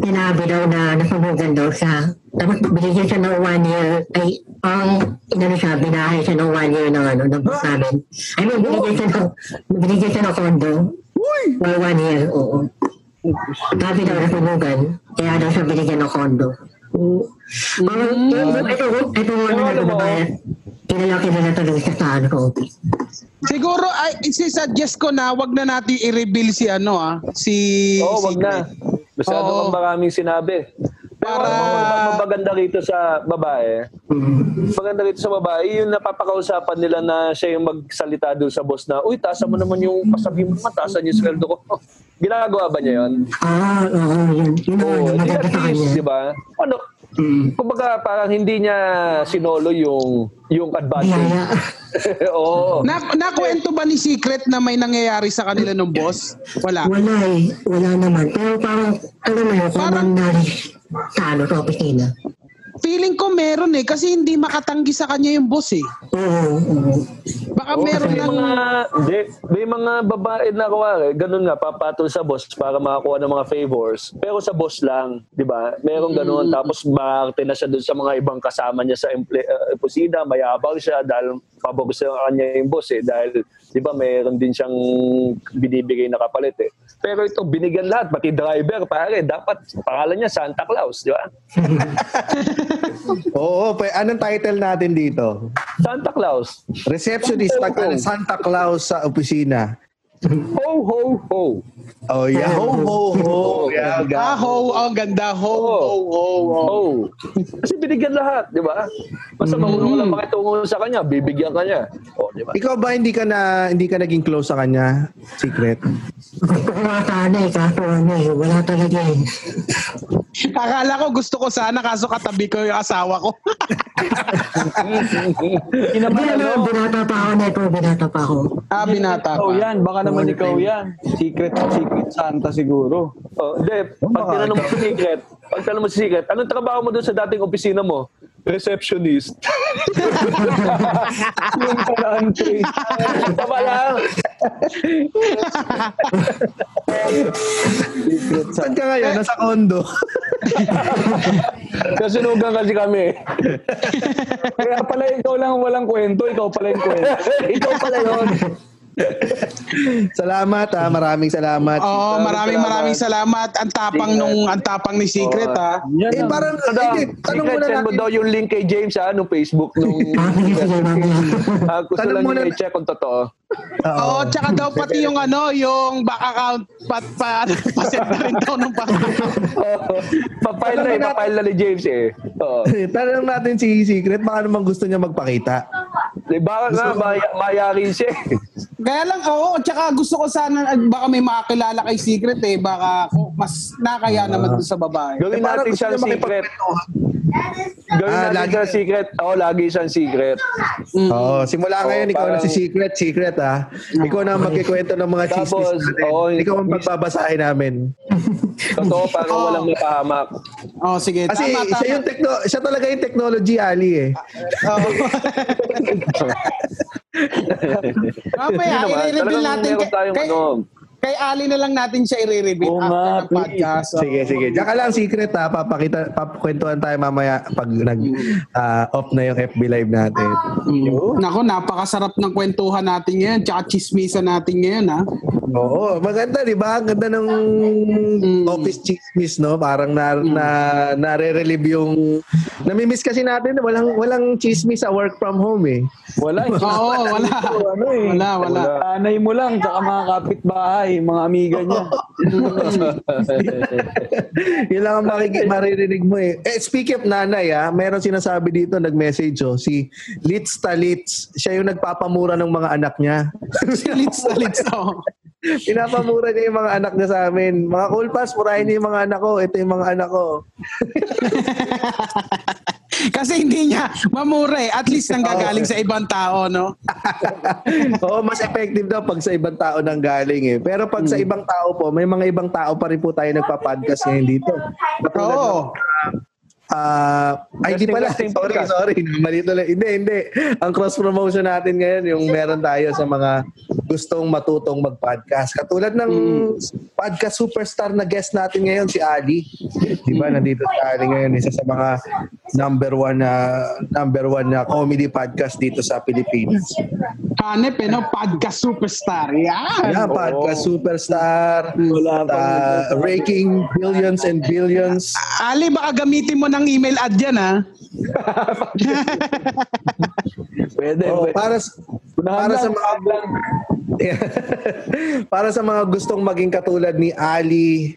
sinabi daw na nasunugan daw siya. Tapos binigyan siya ng one year, ay, ang inano siya, binahay siya ng one year ng ano, ng boss namin. I mean, binigyan siya ng, binigyan siya ng condo. For one year, oo. Sabi daw nasunugan, kaya daw siya binigyan ng condo. Oo. Parang, ito, ito, ito, ano na alam mo, ba? Kilala kilala talaga sa ano, sa office. Siguro ay isi-suggest ko na wag na natin i-reveal si ano ah, si Oo, wag Secret. na. Masyado Oo. kang maraming sinabi. Pero Para- ang maganda rito sa babae, maganda rito sa babae, yung napapakausapan nila na siya yung magsalita doon sa boss na, uy, taasan mo naman yung pasabi mo, taasan yung sweldo ko. Ginagawa ba niya yun? Ah, oo, yun. Yun ang Oo, ano, maganda sa kanya. di ba? Ano, Mm. kumbaga parang hindi niya sinolo yung yung advantage. Oo. Na nakwento ba ni Secret na may nangyayari sa kanila ng boss? Wala. Wala eh. Wala naman. Pero parang, alam mo yun, common knowledge sa ano, sa opisina. Feeling ko meron eh kasi hindi makatanggi sa kanya yung boss eh. Oo. Baka Oo, meron ng mga, di, may mga babae na kuwari, ganun nga, papatol sa boss para makakuha ng mga favors. Pero sa boss lang, di ba? Meron ganun. Tapos makakarte na siya dun sa mga ibang kasama niya sa emple, uh, opisina, mayabang siya dahil pabor sa kanya yung boss eh. Dahil, di ba, meron din siyang binibigay na kapalit eh. Pero ito, binigyan lahat, pati driver, pare, dapat pangalan niya Santa Claus, di ba? Oo, pa, anong title natin dito? Santa Claus. Receptionist, ho. Santa Claus sa opisina. Ho, ho, ho. Oh, yeah. Ho, ho, ho. Yeah, ah, ho, oh, ganda, ho, ho, ho, ho. Oh. Kasi binigyan lahat, di ba? Basta marunong ka lang makitungo sa kanya, bibigyan ka niya. Oh, di ba? Ikaw ba hindi ka na hindi ka naging close sa kanya? Secret. Ko nga sana eh, ano eh, wala talaga eh. Akala ko gusto ko sana kaso katabi ko yung asawa ko. Hindi naman ano. binata pa ako na ito, binata pa ako. ah, binata Ikaw pa. yan. Baka naman ikaw yan. Secret, secret Santa siguro. Oh, hindi, pag tinanong mo si Secret, pag tinanong mo si Secret, anong trabaho mo doon sa dating opisina mo? Receptionist. Yung country. Tama lang. Saan ka ngayon? Nasa condo. Kasunugan kasi kami. Kaya pala ikaw lang walang kwento. Ikaw pala yung kwento. Ikaw pala yun. salamat ha. Maraming salamat. Oo, maraming salamat. maraming salamat. Ang tapang nung ang tapang ni Secret Oo. ah. Yan eh, ang- parang, Ano, eh, tanong Secret, muna send mo natin. daw yung link kay James ha, nung Facebook. Nung, Ah. Ah, gusto Tanong lang muna i-check kung totoo. Oo. Oo, tsaka daw pati yung ano, yung bank account pat pa pa-set na rin daw ng bank account. Oh, papile na eh, papile na ni James eh. Oo. Tanong natin si Secret, baka naman gusto niya magpakita. Di ba nga, maya, mayari siya eh. Kaya lang, oo, tsaka gusto ko sana, baka may makakilala kay Secret eh, baka kung mas nakaya naman dun sa babae. Gawin Eh, natin siyang secret. Gawin Ah, natin lagi- siyang secret. Oo, lagi siyang secret. Oo, simula Oo, ngayon, ikaw na parang- si Secret, Secret ha. Ikaw na ang magkikwento ng mga Tapos, chismis natin. oo, ikaw ang pagbabasahin namin. Totoo, parang Oo. walang mapahamak. Oh, sige, Kasi tama, tama. siya, yung techno- siya talaga yung technology, Ali eh. Oo. Mamaya, naman, natin. kay, ano. Kay Ali na lang natin siya i-reveal Oo after nga, ng please. podcast. Oo. Sige, sige. Diyan ka lang, Secret ha. Papakita, papakwentuhan tayo mamaya pag nag, ah, off na yung FB Live natin. Mm. Nako, napakasarap ng kwentuhan natin ngayon, tsaka chismisan natin ngayon, ha? Oo, maganda, di ba? Ang ganda ng office chismis, no? Parang na, na, nare-relieve yung... Namimiss kasi natin, walang, walang chismis sa work from home eh. Wala. Oo, wala. Ano eh. Wala, wala. Tanay mo lang, tsaka mga kapitbahay, mga amiga niya. Yun lang ang makiki- maririnig mo eh. Eh, speaking of nanay ah, meron sinasabi dito, nag-message oh, si Litz Talitz. Siya yung nagpapamura ng mga anak niya. Silits, silits, oh. Pinapamura niya yung mga anak niya sa amin. Mga cool pass, murahin niyo yung mga anak ko. Ito yung mga anak ko. Kasi hindi niya mamura eh. At least nanggagaling sa ibang tao, no? Oo, mas effective daw pag sa ibang tao nang galing eh. Pero pag sa ibang tao po, may mga ibang tao pa rin po tayo nagpa-podcast ngayon dito. Oo. ng, Ah, ay, hindi pala. Sorry, sorry. Mali tuloy. Hindi, hindi. Ang cross-promotion natin ngayon, yung meron tayo sa mga gustong matutong mag-podcast. Katulad ng podcast superstar na guest natin ngayon, si Ali. Di ba? Nandito si Ali ngayon, isa sa mga number one na number one na comedy podcast dito sa Pilipinas. Hanep eh, no? Podcast superstar. Yan. Yeah, podcast superstar. Wala ah, raking billions and billions. Ali, baka gamitin mo ng email ad yan, ha? Pwede, Oh, pwede. para para sa mga para sa mga gustong maging katulad ni Ali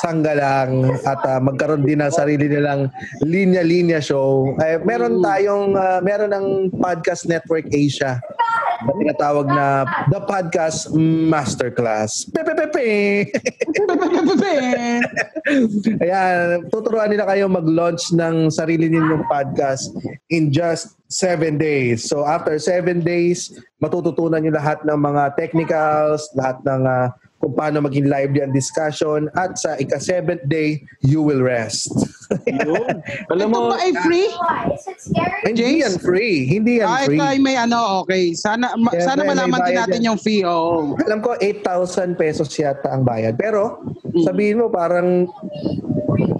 Sanggalang at ah, magkaroon din ng sarili nilang linya-linya show. Eh, meron tayong ah, meron ng Podcast Network Asia na tinatawag na The Podcast Masterclass. Pepepepe! Ayan, tuturuan nila kayo mag-launch ng sarili ninyong podcast in just seven days. So after seven days, matututunan nyo lahat ng mga technicals, lahat ng ah, kung paano maging lively ang discussion at sa ika-seventh day, you will rest. Yun. Alam Ito mo, ba ay free? Hindi yan free. Hindi yan Ay, free. kay may ano, okay. Sana ma- Siyempre, sana may malaman din bayad natin yan. yung fee. Oh. Alam ko, 8,000 pesos yata ang bayad. Pero, sabihin mo, parang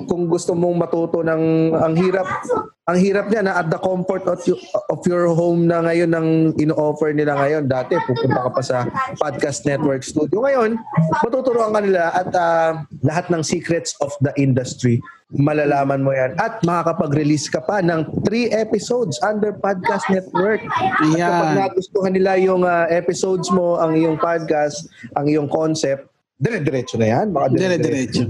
kung gusto mong matuto ng ang hirap ang hirap niya na at the comfort of, you, of your home na ngayon ng ino-offer nila ngayon. Dati pupunta ka pa sa podcast network studio. Ngayon matuturuan ka nila at ah, lahat ng secrets of the industry. Malalaman mo yan. At makakapag-release ka pa ng 3 episodes under podcast network. At Yan. kapag nagustuhan nila yung ah, episodes mo ang iyong podcast ang iyong concept dire-diretso na yan baka Dire-diretso.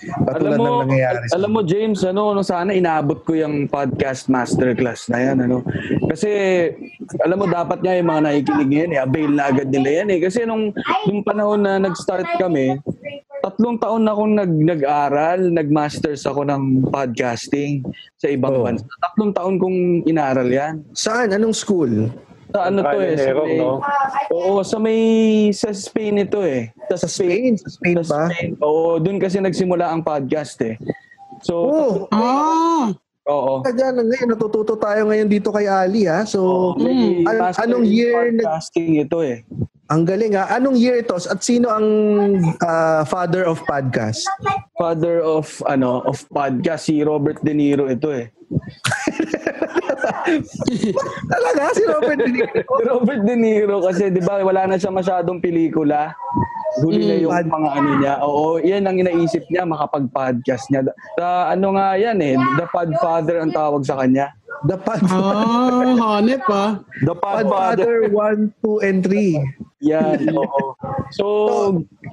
Katulad alam mo, ng nangyayari. al- alam mo James, ano, ano sana inabot ko yung podcast masterclass na yan, ano. Kasi alam mo dapat nga yung mga nakikinig ngayon, eh, avail na agad nila yan eh. Kasi nung nung panahon na nag-start kami, tatlong taon na akong nag nag-aral, nag-masters ako ng podcasting sa ibang Oh. bansa. Tatlong taon kong inaral yan. Saan? Anong school? Sa ano to eh, sa may, no? Oo, sa may sa Spain ito eh. Sa Spain? Sa Spain Sa ba? Spain. Oo, doon kasi nagsimula ang podcast eh. So, Oh, Ah, oo. kaya na ngayon, natututo tayo ngayon dito kay Ali ha. So, May an- master anong year nag- podcasting ito eh? ang galing ha. Anong year ito? At sino ang ah, father of podcast? Father of ano of podcast si Robert De Niro ito eh. Talaga, si Robert De Niro. Robert De Niro kasi 'di ba wala na siya masyadong pelikula. Huli na yung Pod- mga ano niya. Oo, yan ang inaisip niya makapag-podcast niya. Sa ano nga yan eh, The Podfather ang tawag sa kanya. The Pod, ah, hanep ah. The Podfather 1, 2, and 3. Yan, oo. So,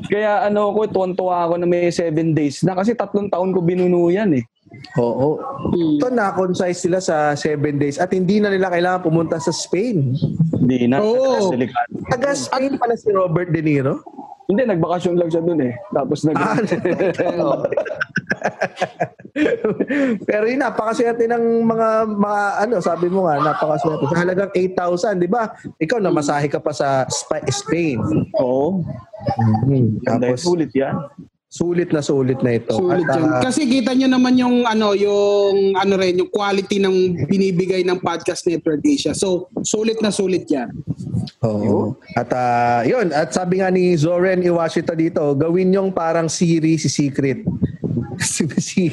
kaya ano ko, tuwan-tuwa ako na may seven days na kasi tatlong taon ko binuno yan eh. Oo. Ito na-concise sila sa 7 days at hindi na nila kailangan pumunta sa Spain. Hindi na. Oo. Taga Spain pala si Robert De Niro. Hindi, nagbakasyon lang siya dun eh. Tapos nag... Ah. Pero yun, napakaswerte ng mga, mga ano, sabi mo nga, napakaswerte. Sa halagang 8,000, di ba? Ikaw, namasahe ka pa sa Spa- Spain. Oo. Mhm. Ganda Tapos, sulit yan. Sulit na sulit na ito. Sulit At, ah, Kasi kita nyo naman yung ano yung ano rin yung quality ng binibigay ng Podcast Network Asia. So sulit na sulit 'yan. Oo. At ah, yun, at sabi nga ni Zoren Iwashita dito, gawin yung parang series si Secret. si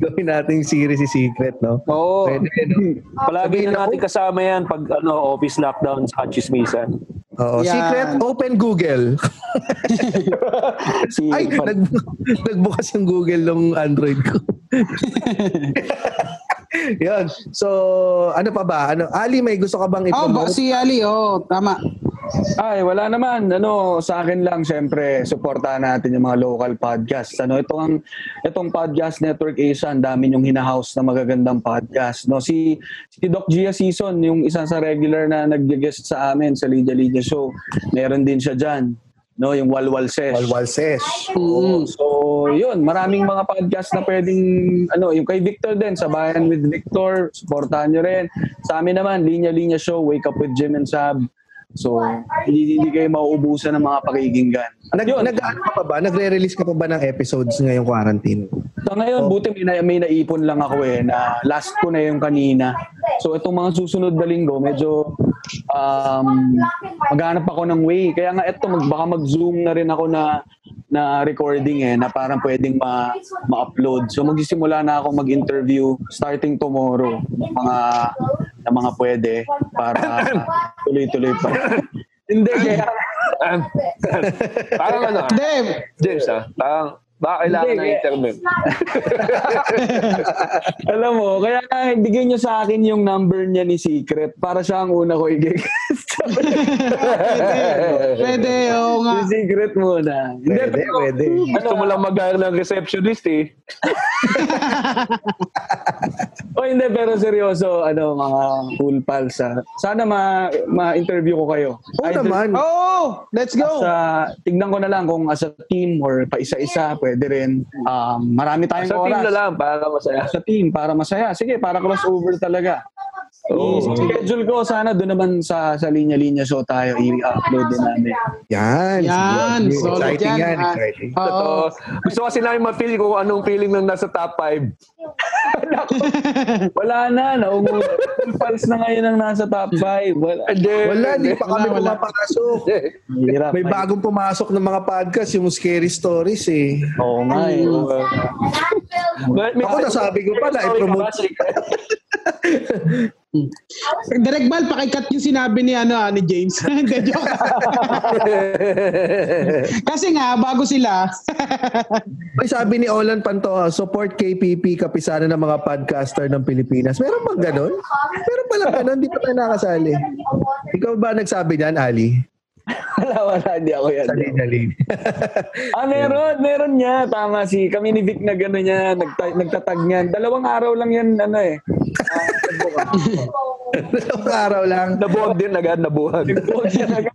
gawin nating series si Secret, no? Oo. Pwede, no? Palagi na natin kasama yan pag ano, office lockdown sa chismisan. Oo. Yan. Secret, open Google. Si, Ay, nag, nagbukas yung Google ng Android ko. Yan. So, ano pa ba? Ano, Ali, may gusto ka bang Oh, ba, i-promote? si Ali, oh, tama. Ay, wala naman. Ano, sa akin lang, syempre, suportahan natin yung mga local podcasts. Ano, itong, itong Podcast Network Asia, ang dami yung hinahouse na magagandang podcast. No, si, si Doc Gia Season, yung isa sa regular na nag-guest sa amin sa Lydia Lydia Show, meron din siya dyan. No, yung Walwal Sesh. Walwal Sesh. Oo. So, yun, maraming mga podcast na pwedeng, ano, yung kay Victor din, sa Bayan with Victor, supportahan nyo rin. Sa amin naman, Linya Linya Show, Wake Up with Jim and Sab. So, hindi, hindi kayo mauubusan ng mga pakikinggan. Nag, yun, nag ano ka pa ba? Nagre-release ka pa ba ng episodes ngayong quarantine? sa ngayon, buti may, na, may naipon lang ako eh, na last ko na yung kanina. So, itong mga susunod na linggo, medyo um, maghanap ako ng way. Kaya nga ito, mag, baka mag-zoom na rin ako na na recording eh, na parang pwedeng ma, ma-upload. So, magsisimula na ako mag-interview starting tomorrow ng mga na mga pwede para tuloy-tuloy pa. Hindi, kaya Ah, parang ano, Hindi, James ah, parang baka kailangan Hindi, ng kaya- internet. Alam mo, kaya nga bigyan niyo sa akin yung number niya ni Secret para siya ang una ko i-guest. pwede, oo nga. si Secret muna. Hindi, Pwede, pero- pwede. Gusto mo lang mag ng receptionist eh. O hindi, pero seryoso, ano, mga cool pals. ah. Sana ma, ma-interview ko kayo. Oo Either naman. Oh, let's go. Sa, tignan ko na lang kung as a team or pa isa-isa, pwede rin. Um, marami tayong Sa team oras. na lang para masaya. Sa team, para masaya. Sige, para crossover talaga. Oo. I-schedule ko sana doon naman sa sa linya-linya show tayo i-upload din namin. Yan. Yan, solid Exciting yan, yan. Exciting. Oo. Ito, gusto kasi namin ma-feel kung anong feeling ng nasa top 5. Wala na. Full pals na ngayon ang nasa top 5. Wala. Wala, di pa kami Wala, pumapasok. Hirap. May bagong pumasok ng mga podcast, yung Scary Stories eh. Oo nga eh. Ako nasabi ko pala, i-promote. Direct Bal, pakikat yung sinabi ni ano ah, ni James. Hindi, joke. Kasi nga bago sila. May sabi ni Olan Pantoja, support KPP, kapisanan ng mga podcaster ng Pilipinas. Meron bang ganon? Meron pala ganon, di pa tayo nakasali. Ikaw ba nagsabi niyan, Ali? Wala, wala. Hindi ako yan. Sa linya-linya. Ah, meron. Meron niya. Tama si. Kami ni Vic na gano'n niya. Nagta- nagtatag niyan. Dalawang araw lang yan, ano eh. Ah. Dalawang araw lang. Nabuhag din agad, nabuhag. Nagbukas yan agad.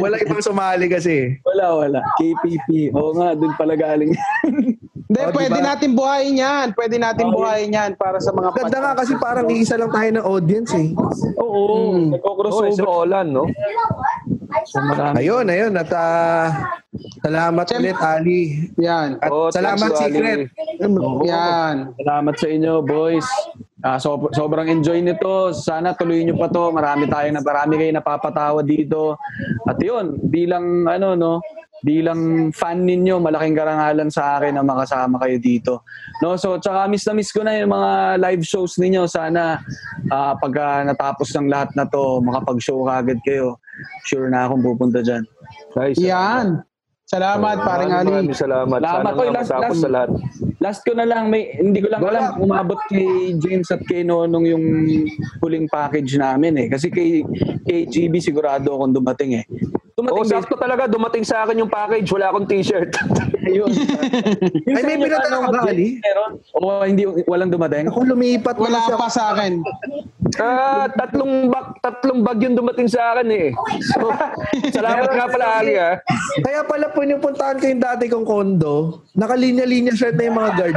Wala ibang sumali kasi. Wala, wala. KPP. Oo nga, doon pala galing. Hindi, Oh, pwede diba? natin buhayin yan. Pwede natin buhayin yan para sa mga Ganda nga kasi parang iisa lang tayo ng audience eh. Oo. Oh, Nagko-crossover. si Olan, no? Ayun, ayun. At ah, salamat ulit, Ali. Yan. At Oh, salamat, thanks, Secret. Ali. Yan. Salamat sa inyo, boys. Ah, so, sobrang enjoy nito. Sana tuloy nyo pa to. Marami tayong na marami kayo napapatawa dito. At 'yun, bilang ano no, bilang fan ninyo, malaking karangalan sa akin na makasama kayo dito. No, so tsaka miss na miss ko na yung mga live shows ninyo. Sana ah, pagka natapos ng lahat na to, makapag-show kagad kayo. Sure na akong pupunta diyan. Nice. Yan. Salamat, paring Ali. Maraming salamat. Salamat. Sana Oy, nga last- last- sa lahat. Last ko na lang, may, hindi ko lang Wala. alam umabot kay James at kay Nonong yung huling package namin eh. Kasi kay, kay GB sigurado akong dumating eh. Oo, Dumating ba- sakto talaga. Dumating sa akin yung package. Wala akong t-shirt. Ayun. Yung Ay, may ano, ka ba, Ali? Meron? O hindi, walang dumating? Ako lumipat na Wala ako. pa sa akin. Ah, tatlong bag, tatlong bag yung dumating sa akin eh. So, salamat nga pala, Ali, ah. Kaya pala pinupuntahan ko yung dati kong kondo, nakalinya-linya shirt na yung mga guard.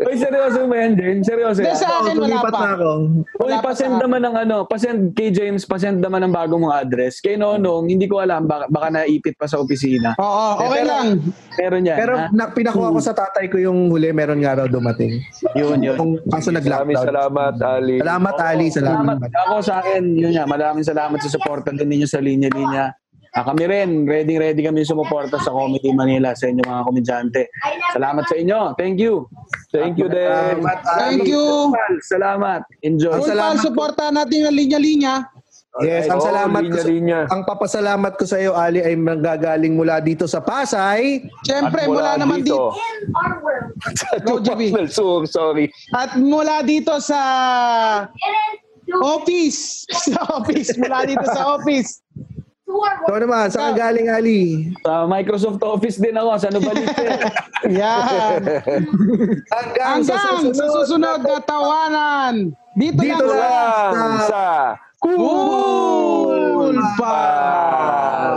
Uy, seryoso mo yan, James? Seryoso Hindi, yan? sa akin wala lumipat pa. na ako. Uy, pasend naman ng ano, pasend kay James, pasend naman ng bagong mong address. Kay Nonong, hindi ko alam, baka, baka naipit pa sa opisina. Oo, okay Pero- lang. Meron yan, Pero ha? na, pinakuha ko sa tatay ko yung huli, meron nga raw dumating. Yun, yun. Kung kaso nag-lockdown. salamat, Ali. Salamat, Ali. Salamat. Salamat. Ako sa akin, yun nga, maraming salamat sa suporta din ninyo sa linya-linya. Ah, kami rin, ready-ready kami sumuporta sa Comedy Manila sa inyo mga komedyante. Salamat sa inyo. Thank you. Thank you din. Thank you. Salamat. Enjoy. Full salamat pal, po. supportahan natin ang linya-linya. Yes, ang salamat ko sa, linya-linya. ang papasalamat ko sa iyo Ali ay manggagaling mula dito sa Pasay. Siyempre, At mula naman dito. GB. Well, so, sorry. At mula dito sa office. Sa office. Mula dito sa office. Ikaw naman, saan ka galing Ali? Sa Microsoft Office din ako, sa Nubalite. Yan. Hanggang, sa Hanggang sa susunod na tawanan. Dito, Dito lang. lang. Lang sa Cool Pal. Pal.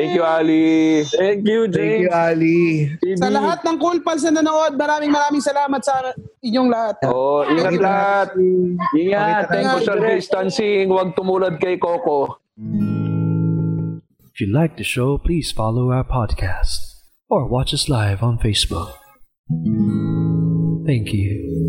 Thank you, Ali. Thank you, Thank you, James. Ali. Sa lahat ng Cool Pals na nanood, maraming maraming salamat sa inyong lahat. Oh, ingat lahat. Ingat. Thank you, Social distancing, huwag tumulad kay Coco. If you like the show, please follow our podcast or watch us live on Facebook. Thank you.